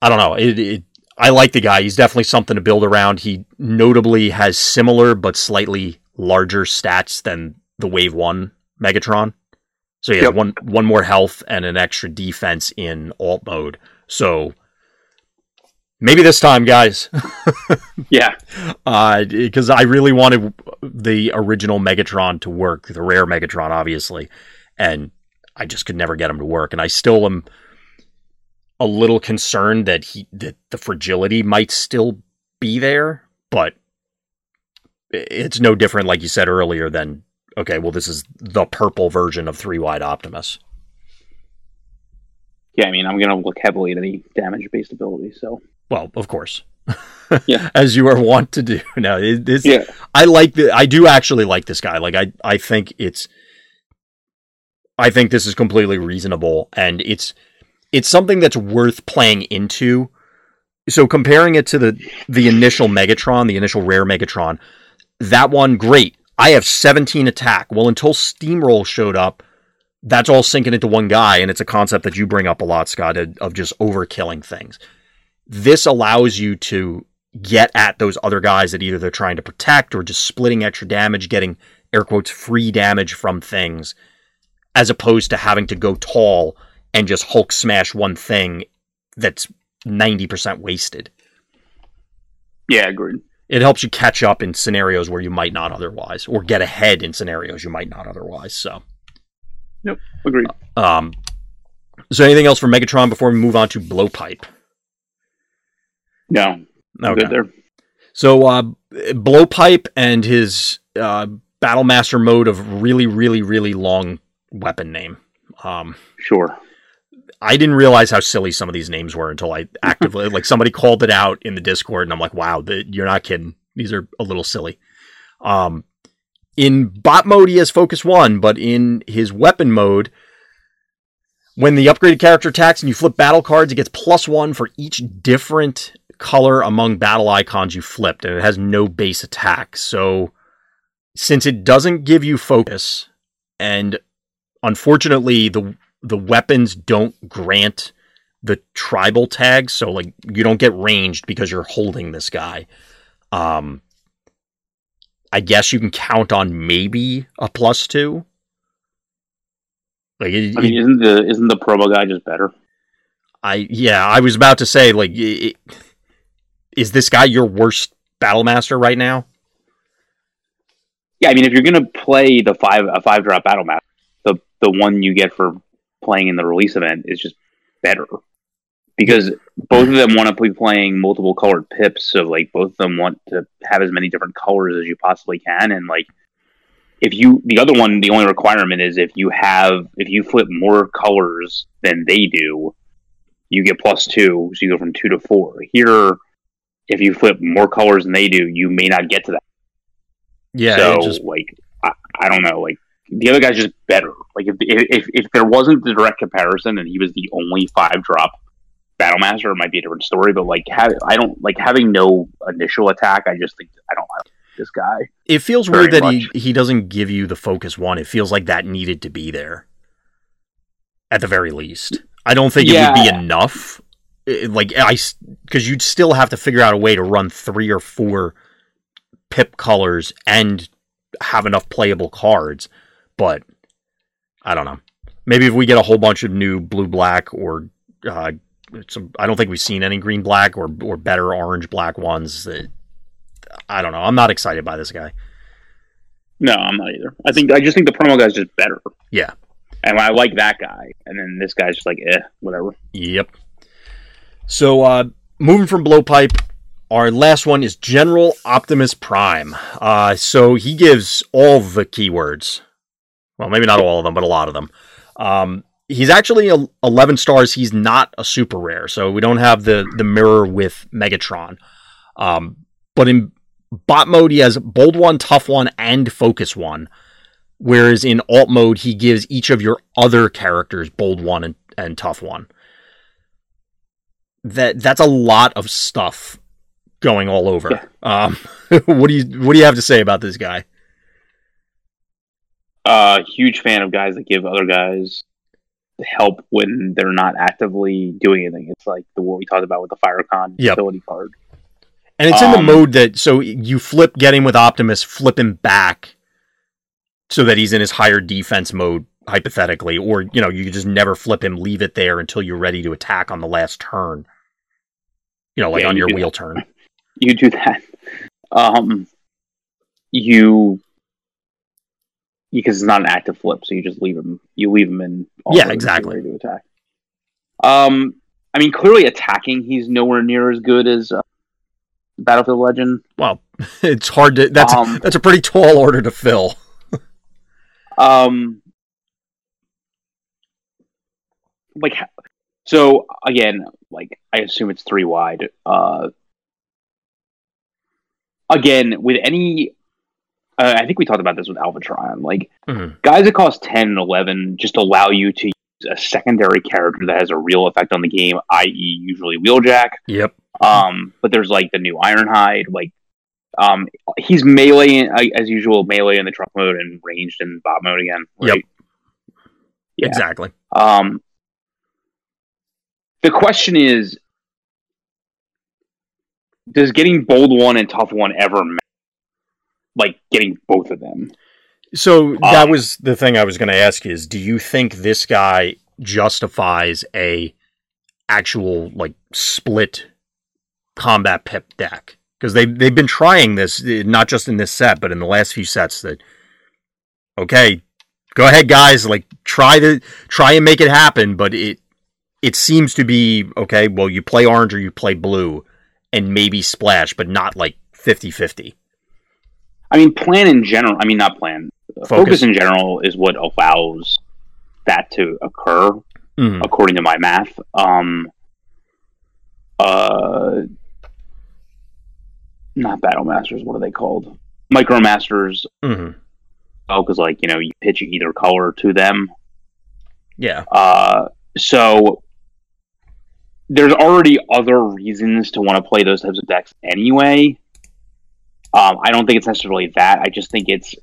I don't know. It, it, I like the guy. He's definitely something to build around. He notably has similar but slightly larger stats than the Wave One Megatron. So he has Yep. one one more health and an extra defense in alt mode. So maybe this time, guys, Yeah, uh, because I really wanted the original Megatron to work, the rare Megatron, obviously, and I just could never get him to work. And I still am a little concerned that he that the fragility might still be there, but it's no different, like you said earlier, than okay, well, this is the purple version of Three Wide Optimus. yeah. I mean, I'm going to look heavily at any damage based ability. So Well, of course. Yeah. As you are wont to do. No, it, it's, yeah, I like the. I do actually like this guy. Like I, I think it's. I think this is completely reasonable, and it's it's something that's worth playing into. So comparing it to the the initial Megatron, the initial rare Megatron, that one great. I have 17 attack. Well, until Steamroll showed up, that's all sinking into one guy, and it's a concept that you bring up a lot, Scott, of of just overkilling things. This allows you to get at those other guys that either they're trying to protect or just splitting extra damage, getting air quotes free damage from things, as opposed to having to go tall and just Hulk smash one thing that's 90% wasted. yeah, agreed. It helps you catch up in scenarios where you might not otherwise, or get ahead in scenarios you might not otherwise. So, nope, Agreed. um, so anything else for Megatron before we move on to Blowpipe? No, Okay. good there. So uh, blowpipe and his uh, battle master mode of really, really, really long weapon name. Um, Sure. I didn't realize how silly some of these names were until I actively like somebody called it out in the Discord, and I'm like, wow, th- you're not kidding. These are a little silly. Um, in bot mode, he has focus one, but in his weapon mode, when the upgraded character attacks and you flip battle cards, it gets plus one for each different color among battle icons you flipped, and it has no base attack. So, since it doesn't give you focus, and unfortunately the the weapons don't grant the tribal tag, so like you don't get ranged because you're holding this guy. Um, I guess you can count on maybe a plus two. Like, it, I mean, isn't the isn't the promo guy just better? I yeah, I was about to say like, i- i- is this guy your worst battle master right now? Yeah, I mean, if you're gonna play the five a five drop battle map, the the one you get for playing in the release event is just better because both of them want to be playing multiple colored pips. So like both of them want to have as many different colors as you possibly can, and like if you the other one, the only requirement is if you have if you flip more colors than they do, you get plus two, so you go from two to four. Here, if you flip more colors than they do, you may not get to that. Yeah, so just like I, I don't know, like the other guy's just better. Like if, if if there wasn't the direct comparison and he was the only five drop battle master, it might be a different story. But like have, I don't like having no initial attack. I just think I don't like this guy. it feels weird that much. he he doesn't give you the focus one. It feels like that needed to be there at the very least. I don't think it would be enough. It- like I because you'd still have to figure out a way to run three or four pip colors and have enough playable cards. But I don't know. Maybe if we get a whole bunch of new blue black or uh, some, I don't think we've seen any green black or or better orange black ones. That, I don't know. I'm not excited by this guy. No, I'm not either. I think I just think the promo guy's just better. Yeah. And I like that guy, and then this guy's just like, eh, whatever. Yep. So uh moving from blowpipe, our last one is General Optimus Prime. Uh so he gives all the keywords. Well, maybe not all of them, but a lot of them. Um he's actually a, 11 stars. He's not a super rare. So we don't have the the mirror with Megatron. Um but in bot mode he has bold one, tough one and focus one. Whereas in alt mode, he gives each of your other characters bold one and, and tough one. That that's a lot of stuff going all over. Yeah. Um, what do you what do you have to say about this guy? Uh, huge fan of guys that give other guys help when they're not actively doing anything. It's like the what we talked about with the Firecon Yep. utility card. And it's in the Um, mode that so you flip get him with Optimus, flip him back so that he's in his higher defense mode hypothetically, or you know you just never flip him, leave it there until you're ready to attack on the last turn. You know, like Yeah, on you your wheel that. turn. You do that. Um, you because it's not an active flip, so you just leave him. You leave him in. all Yeah, exactly. to attack. Um, I mean, clearly attacking, he's nowhere near as good as uh, Battlefield Legend. Well, it's hard to that's Um, that's a pretty tall order to fill. Um, like, so again, like I assume it's three wide. Uh, again, with any, uh, I think we talked about this with Galvatron. Like, Mhm. guys that cost ten and eleven just allow you to use a secondary character that has a real effect on the game, i.e., usually Wheeljack. Yep. Um, but there's like the new Ironhide, like um, he's melee uh, as usual, melee in the truck mode and ranged in bot mode again. Yep. Yeah. Exactly. Um, the question is, does getting bold one and tough one ever like getting both of them? So that Um, was the thing I was going to ask is do you think this guy justifies a actual like split combat pep deck? Because they they've been trying this eh, not just in this set but in the last few sets that okay, go ahead guys, like try to try and make it happen, but it it seems to be okay, well you play orange or you play blue and maybe splash but not like 50-50. I mean, plan in general. I mean, not plan. Focus, Focus. in general is what allows that to occur, Mhm. according to my math. Um, uh, not battle masters. What are they called? Micromasters. Mm-hmm. Oh, because like you know, you pitch either color to them. Yeah. Uh, so there's already other reasons to want to play those types of decks anyway. Um, I don't think it's necessarily that. I just think it's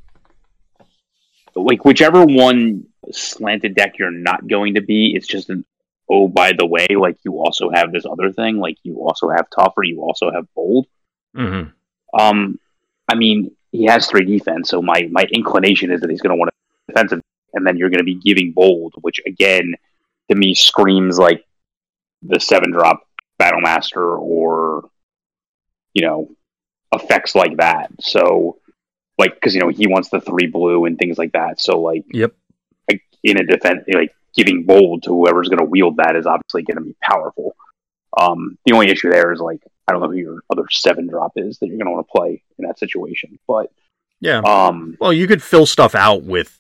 like whichever one slanted deck you're not going to be. It's just an oh, by the way, like you also have this other thing. Like you also have tough, or you also have bold. Mhm. Um, I mean, he has three defense, so my my inclination is that he's going to want a defensive, and then you're going to be giving bold, which again, to me screams like the seven drop battle master or you know effects like that. So, like, because you know he wants the three blue and things like that. So, like, Yep. like in a defense, like giving bold to whoever's going to wield that is obviously going to be powerful. Um, the only issue there is like I don't know who your other seven drop is that you're going to want to play in that situation, but Yeah. um, Well, you could fill stuff out with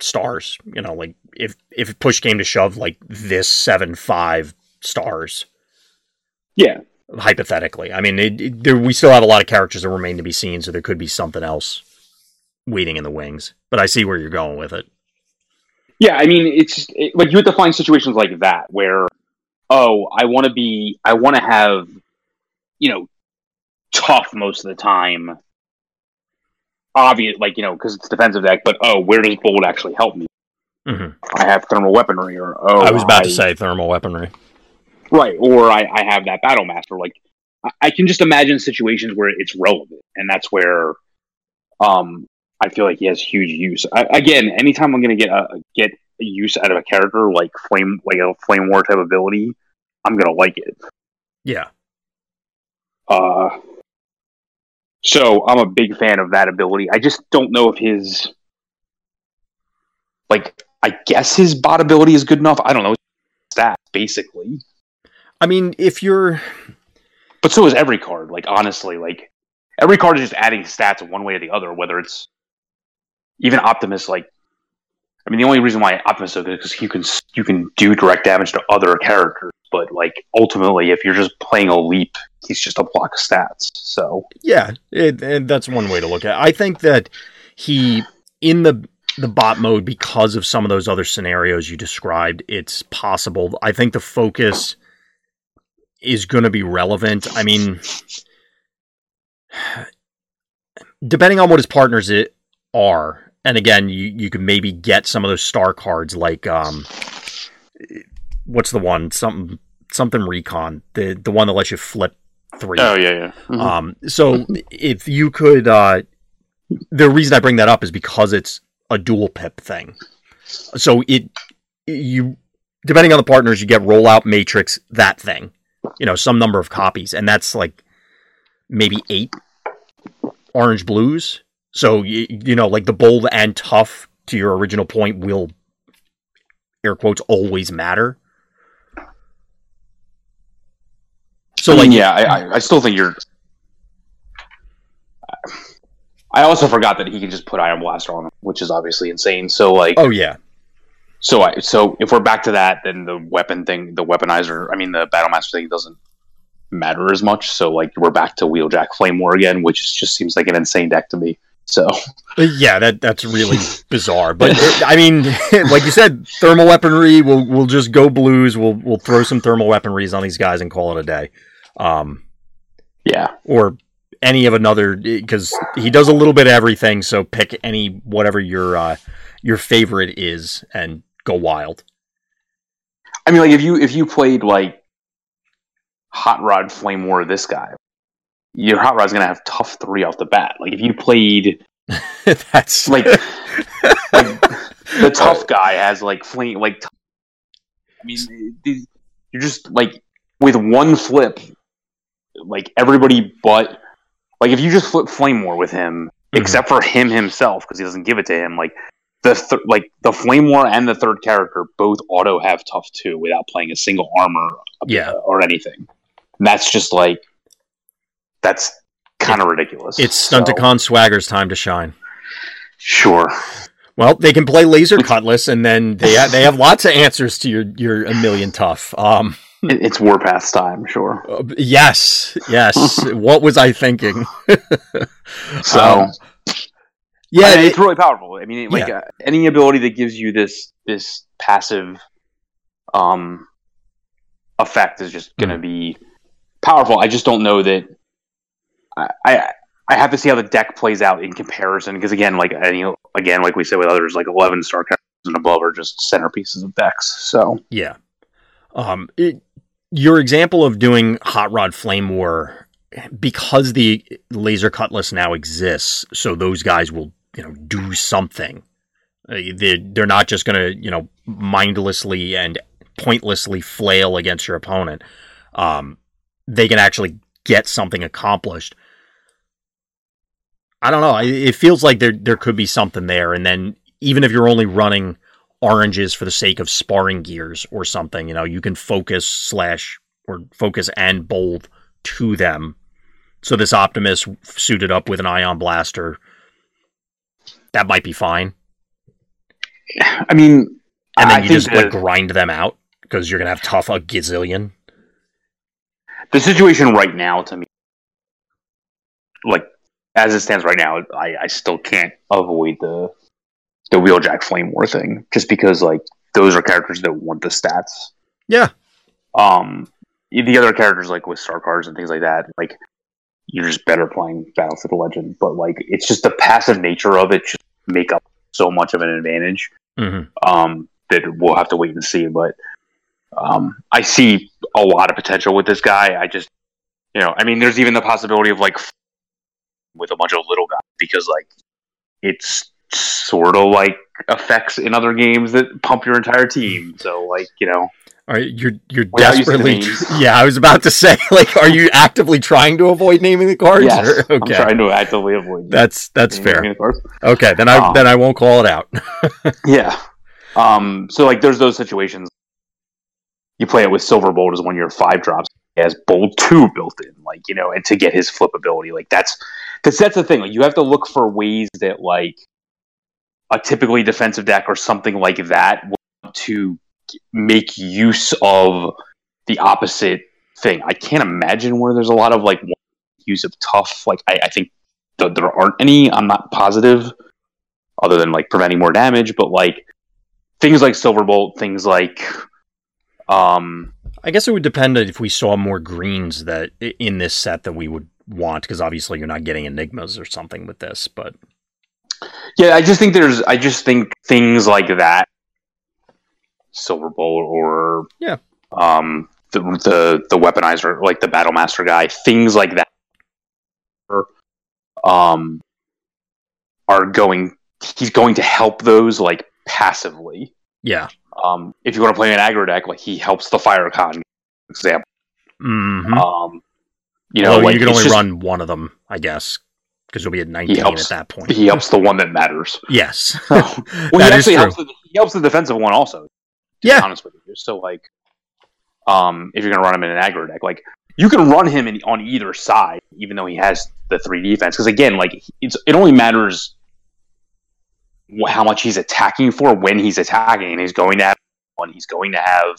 stars. You know, like if if push came to shove, like this seven five stars. Yeah, hypothetically. I mean, it, it, there, we still have a lot of characters that remain to be seen, so there could be something else waiting in the wings. But I see where you're going with it. Yeah, I mean, it's it, like you have to find situations like that where, oh, I want to be, I want to have, you know, tough most of the time. Obvious, like you know, because it's defensive deck. But oh, where does bold actually help me? Mm-hmm. I have thermal weaponry, or oh, I was about I, to say thermal weaponry. Right, or I, I have that battle master. Like I, I can just imagine situations where it's relevant, and that's where um I feel like he has huge use. I, again, anytime I'm going to get a get a use out of a character like flame, like a flame war type ability, I'm going to like it. Yeah. Uh, so I'm a big fan of that ability. I just don't know if his, like, I guess his bot ability is good enough. I don't know stats basically. I mean, if you're, but so is every card. Like honestly, like every card is just adding stats one way or the other. Whether it's even Optimus, like I mean, the only reason why Optimus is so good is because you can you can do direct damage to other characters. But like ultimately, if you're just playing a leap, he's just a block of stats. So yeah, it, and that's one way to look at. it. I think that he in the the bot mode because of some of those other scenarios you described. It's possible. I think the focus is going to be relevant. I mean, depending on what his partners it are, and again, you you could maybe get some of those star cards like um, what's the one something something recon the the one that lets you flip three. Oh yeah, yeah. Mm-hmm. Um, so if you could, uh, the reason I bring that up is because it's a dual pip thing. So it you depending on the partners, you get rollout matrix that thing, you know, some number of copies, and that's like maybe eight orange blues. So you, you know, like the bold and tough to your original point will air quotes always matter. So, like, yeah, I, I still think you're. I also forgot that he can just put Ion Blaster on him, which is obviously insane. So, like, oh yeah. So, I so if we're back to that, then the weapon thing, the weaponizer, I mean, the Battle Master thing doesn't matter as much. So, like, we're back to Wheeljack Flame War again, which just seems like an insane deck to me. So yeah, that that's really bizarre. But I mean, like you said, thermal weaponry. We'll we'll just go blues. We'll we'll throw some thermal weaponries on these guys and call it a day. Um, yeah, or any of another because he does a little bit of everything. So pick any whatever your uh, your favorite is and go wild. I mean, like if you if you played like Hot Rod Flame War, this guy, your hot rod's gonna have tough three off the bat. Like if you played, that's like, like the tough guy has like flame. Like, I mean, you're just like with one flip, like everybody but like if you just flip Flame War with him, mm-hmm. except for him himself because he doesn't give it to him, like. The th- like the flame war and the third character both auto have tough two without playing a single armor yeah. or anything. And that's just like that's kind of ridiculous. It's Stunticon so. Swagger's time to shine. Sure. Well, they can play Laser Cutlass, and then they ha- they have lots of answers to your your a million tough. Um, it's Warpath's time, sure. Uh, yes, yes. what was I thinking? so, um, yeah, I mean, it's really powerful. I mean, like yeah. uh, any ability that gives you this this passive um effect is just going to mm. be powerful. I just don't know that I I have to see how the deck plays out in comparison because again, like any again, like we said with others, like eleven star characters and above are just centerpieces of decks. So yeah, um, it, your example of doing Hot Rod Flame War because the laser cutlass now exists, so those guys will you know do something. Uh, they they're not just going to you know mindlessly and pointlessly flail against your opponent. Um, they can actually get something accomplished. I don't know. It feels like there there could be something there, and then even if you're only running oranges for the sake of sparring gears or something, you know, you can focus slash or focus and bold to them. So this Optimus suited up with an ion blaster, that might be fine. I mean, and then I you just like grind them out because you're gonna have tough a gazillion. The situation right now, to me, like as it stands right now, I, I still can't avoid the the Wheeljack Flame War thing, just because like those are characters that want the stats. Yeah. Um, the other characters like with star cards and things like that, like you're just better playing Battlefield Legend. But like it's just the passive nature of it just make up so much of an advantage. Mm-hmm. Um, that we'll have to wait and see. But um, I see a lot of potential with this guy. I just, you know, I mean, there's even the possibility of like with a bunch of little guys because like it's sort of like effects in other games that pump your entire team. So like, you know, Right, you're you're Without desperately. Yeah, I was about to say, like, are you actively trying to avoid naming the cards? yes, or- I'm trying to actively avoid That's that's fair. the. Okay, then I Um, then I won't call it out. Yeah. Um, so like there's those situations. You play it with Silverbolt as one of your five drops. He has Bolt two built in, like, you know, and to get his flip ability. Like that's because that's the thing. Like you have to look for ways that like a typically defensive deck or something like that want to make use of the opposite thing. I can't imagine where there's a lot of like use of tough. Like I, I think th- there aren't any. I'm not positive, other than like preventing more damage. But like things like Silverbolt, things like um, I guess it would depend if we saw more greens that in this set that we would want, because obviously you're not getting enigmas or something with this. But yeah, I just think there's. I just think things like that, Silverbolt or Yeah. um, the the the weaponizer, like the Battle Master guy, things like that, um, are going. He's going to help those like passively. yeah, Um, if you want to play an aggro deck, like he helps the Firecon, example. mm-hmm. Um, you know, Although like you can only just- run one of them, I guess, because you'll be at 19 helps. at that point. He helps the one that matters. Yes, well, That he actually helps. The, he helps the defensive one also. Yeah. honest with you. So like, um, if you're gonna run him in an aggro deck, like you can run him in, on either side, even though he has the three defense. Because again, like it's it only matters how much he's attacking for when he's attacking, and he's going to have one. He's going to have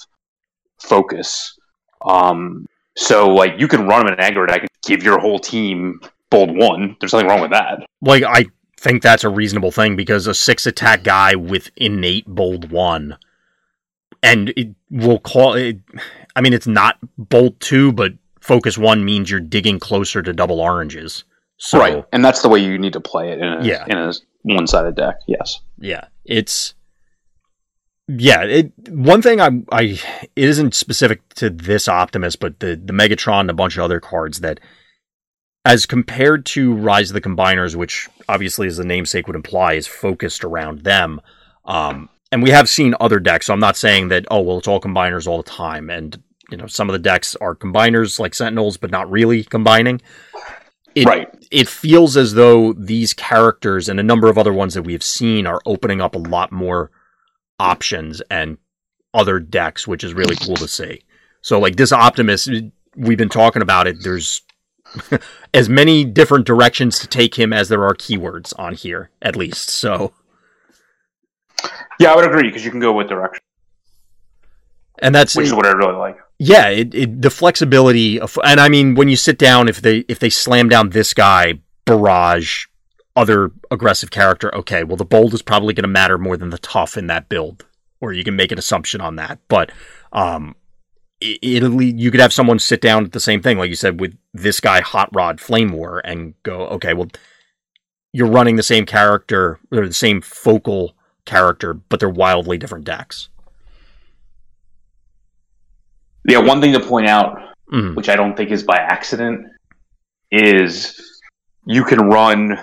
focus. Um, so like you can run him in an aggro deck and give your whole team bold one. There's nothing wrong with that. like I think that's a reasonable thing because a six attack guy with innate bold one, and it will call it. I mean, it's not bolt two, but focus one means you're digging closer to double oranges. So right, and that's the way you need to play it in a Yeah. in a one sided deck. Yes. yeah, it's yeah. It one thing I I it isn't specific to this Optimus, but the the Megatron and a bunch of other cards that. As compared to Rise of the Combiners, which obviously, as the namesake would imply, is focused around them, um, and we have seen other decks. So I'm not saying that oh well, it's all combiners all the time, and you know some of the decks are combiners like Sentinels, but not really combining. It, right. it feels as though these characters and a number of other ones that we have seen are opening up a lot more options and other decks, which is really cool to see. So, like this Optimus, we've been talking about it. There's as many different directions to take him as there are keywords on here, at least. So, Yeah, I would agree because you can go with direction, and that's which is what I really like. yeah, it, it the flexibility of, and I mean, when you sit down, if they if they slam down this guy, barrage, other aggressive character, okay, well, the bold is probably going to matter more than the tough in that build, or you can make an assumption on that. But um, it, it'll you could have someone sit down at the same thing, like you said, with this guy, Hot Rod Flame War, and go, okay, well, you're running the same character or the same focal character, but they're wildly different decks. Yeah, one thing to point out, Mhm. which I don't think is by accident, is you can run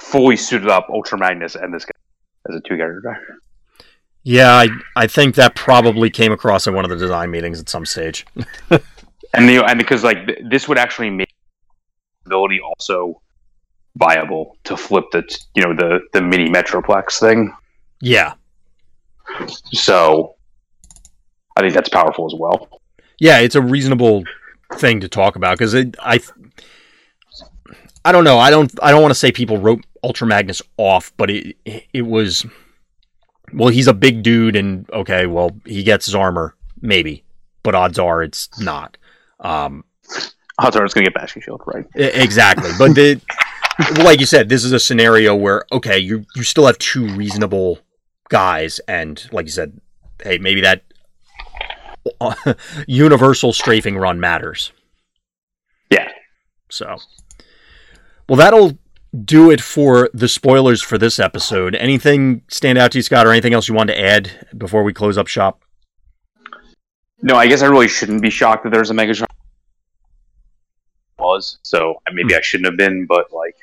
fully suited up Ultra Magnus and this guy as a two character deck. Yeah, I I think that probably came across in one of the design meetings at some stage. And the and because like th- this would actually make ability also viable to flip the you know the the mini Metroplex thing. Yeah, So I think that's powerful as well. yeah, it's a reasonable thing to talk about because I I don't know. I don't I don't want to say people wrote Ultra Magnus off, but it it was well, he's a big dude, and okay, well, he gets his armor. maybe, but odds are it's not. Um, odds are it's going to get Bashing Shield, right? Exactly, but the like you said, this is a scenario where okay, you you still have two reasonable guys, and like you said, hey, maybe that universal strafing run matters. Yeah. So, well, that'll do it for the spoilers for this episode. Anything stand out to you, Scott, or anything else you want to add before we close up shop? No, I guess I really shouldn't be shocked that there's a Megatron. Was so maybe I shouldn't have been, but like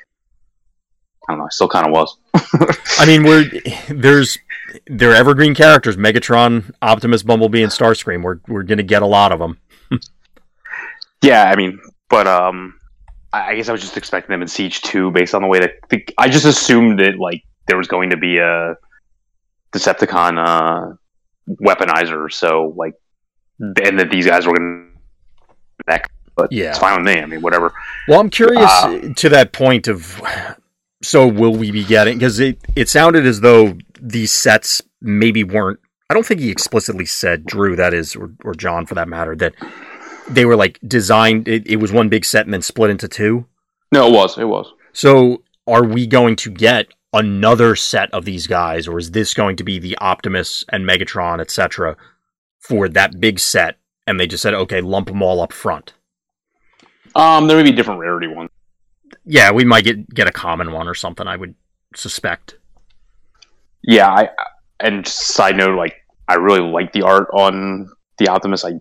I don't know, I still kind of was. I mean, we're there's they're evergreen characters: Megatron, Optimus, Bumblebee, and Starscream. We're we're gonna get a lot of them. yeah, I mean, but um, I guess I was just expecting them in Siege Two based on the way that the, I just assumed that like there was going to be a Decepticon uh, weaponizer, so like, and that these guys were going to but yeah. it's fine with me. I mean, whatever. Well, I'm curious uh, to that point of so will we be getting because it it sounded as though these sets maybe weren't. I don't think he explicitly said Drew that is or, or John for that matter that they were like designed. It, it was one big set and then split into two. No, it was. It was. So are we going to get another set of these guys, or is this going to be the Optimus and Megatron, etc., for that big set? And they just said, okay, lump them all up front. Um, there may be different rarity ones. Yeah, we might get get a common one or something. I would suspect. Yeah, I and side note, like I really like the art on the Optimus. I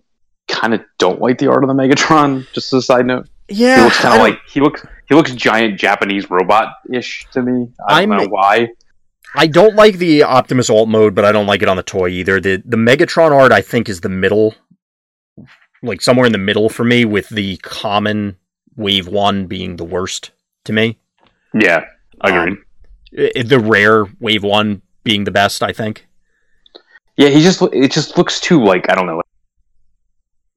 kind of don't like the art of the Megatron. Just as a side note. Yeah, he looks kind of like he looks he looks giant Japanese robot ish to me. I don't I'm, know why. I don't like the Optimus alt mode, but I don't like it on the toy either. The the Megatron art I think is the middle like somewhere in the middle for me, with the common wave one being the worst to me. Yeah, agreed. Um, the rare wave one being the best, I think. Yeah, he just it just looks too like I don't know,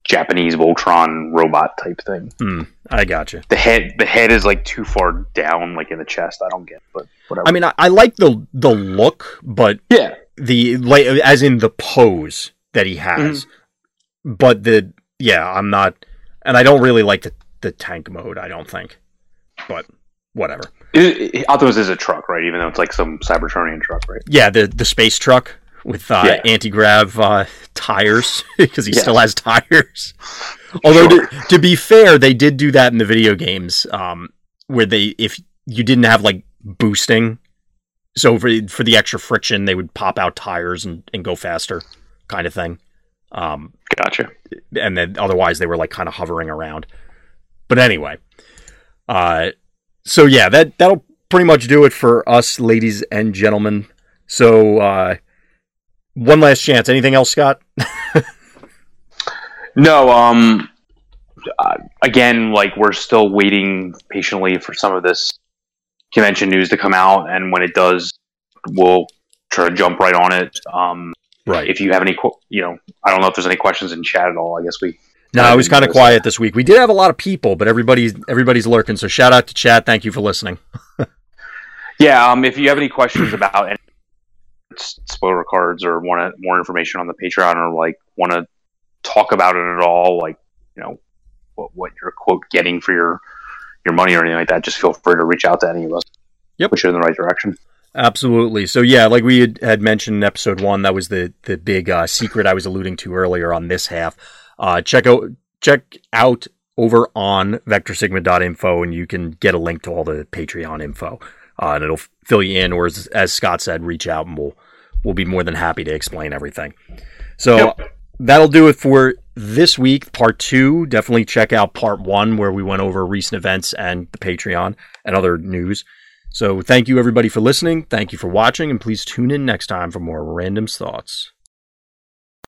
Japanese Voltron robot type thing. Mm, I got you. The head the head is like too far down, like in the chest. I don't get, but whatever. I mean, I, I like the the look, but yeah, the like as in the pose that he has, mm-hmm. but the yeah, I'm not, and I don't really like the the tank mode. I don't think, but whatever. It, it, Optimus is a truck, right? Even though it's like some Cybertronian truck, right? Yeah, the the space truck with uh, yeah. anti grav uh, tires because he yeah. still has tires. Although sure. to, to, be fair, they did do that in the video games, um, where they if you didn't have like boosting, so for for the extra friction, they would pop out tires and, and go faster, kind of thing. Um, gotcha. And then otherwise they were like kind of hovering around. But anyway, uh, so yeah, that that'll pretty much do it for us, ladies and gentlemen. So uh, one last chance. Anything else, Scott? no. Um. Uh, again, like we're still waiting patiently for some of this convention news to come out, and when it does, we'll try to jump right on it. Um, Right. If you have any, you know, I don't know if there's any questions in chat at all. I guess we. No, it was kind of quiet this week. We did have a lot of people, but everybody's everybody's lurking. So shout out to chat. Thank you for listening. yeah. Um. If you have any questions about any spoiler cards or want more information on the Patreon or like want to talk about it at all, like you know what what you're quote getting for your your money or anything like that, just feel free to reach out to any of us. Yep. Push you in the right direction. Absolutely. So yeah, like we had, had mentioned in episode one, that was the the big uh, secret I was alluding to earlier on this half. Uh, check out check out over on vectorsigma.info and you can get a link to all the Patreon info. Uh, and it'll fill you in, or as, as, Scott said, reach out and we'll we'll be more than happy to explain everything. So yep. that'll do it for this week, part two. Definitely check out part one where we went over recent events and the Patreon and other news. So thank you everybody for listening. Thank you for watching, and please tune in next time for more Random's Thoughts.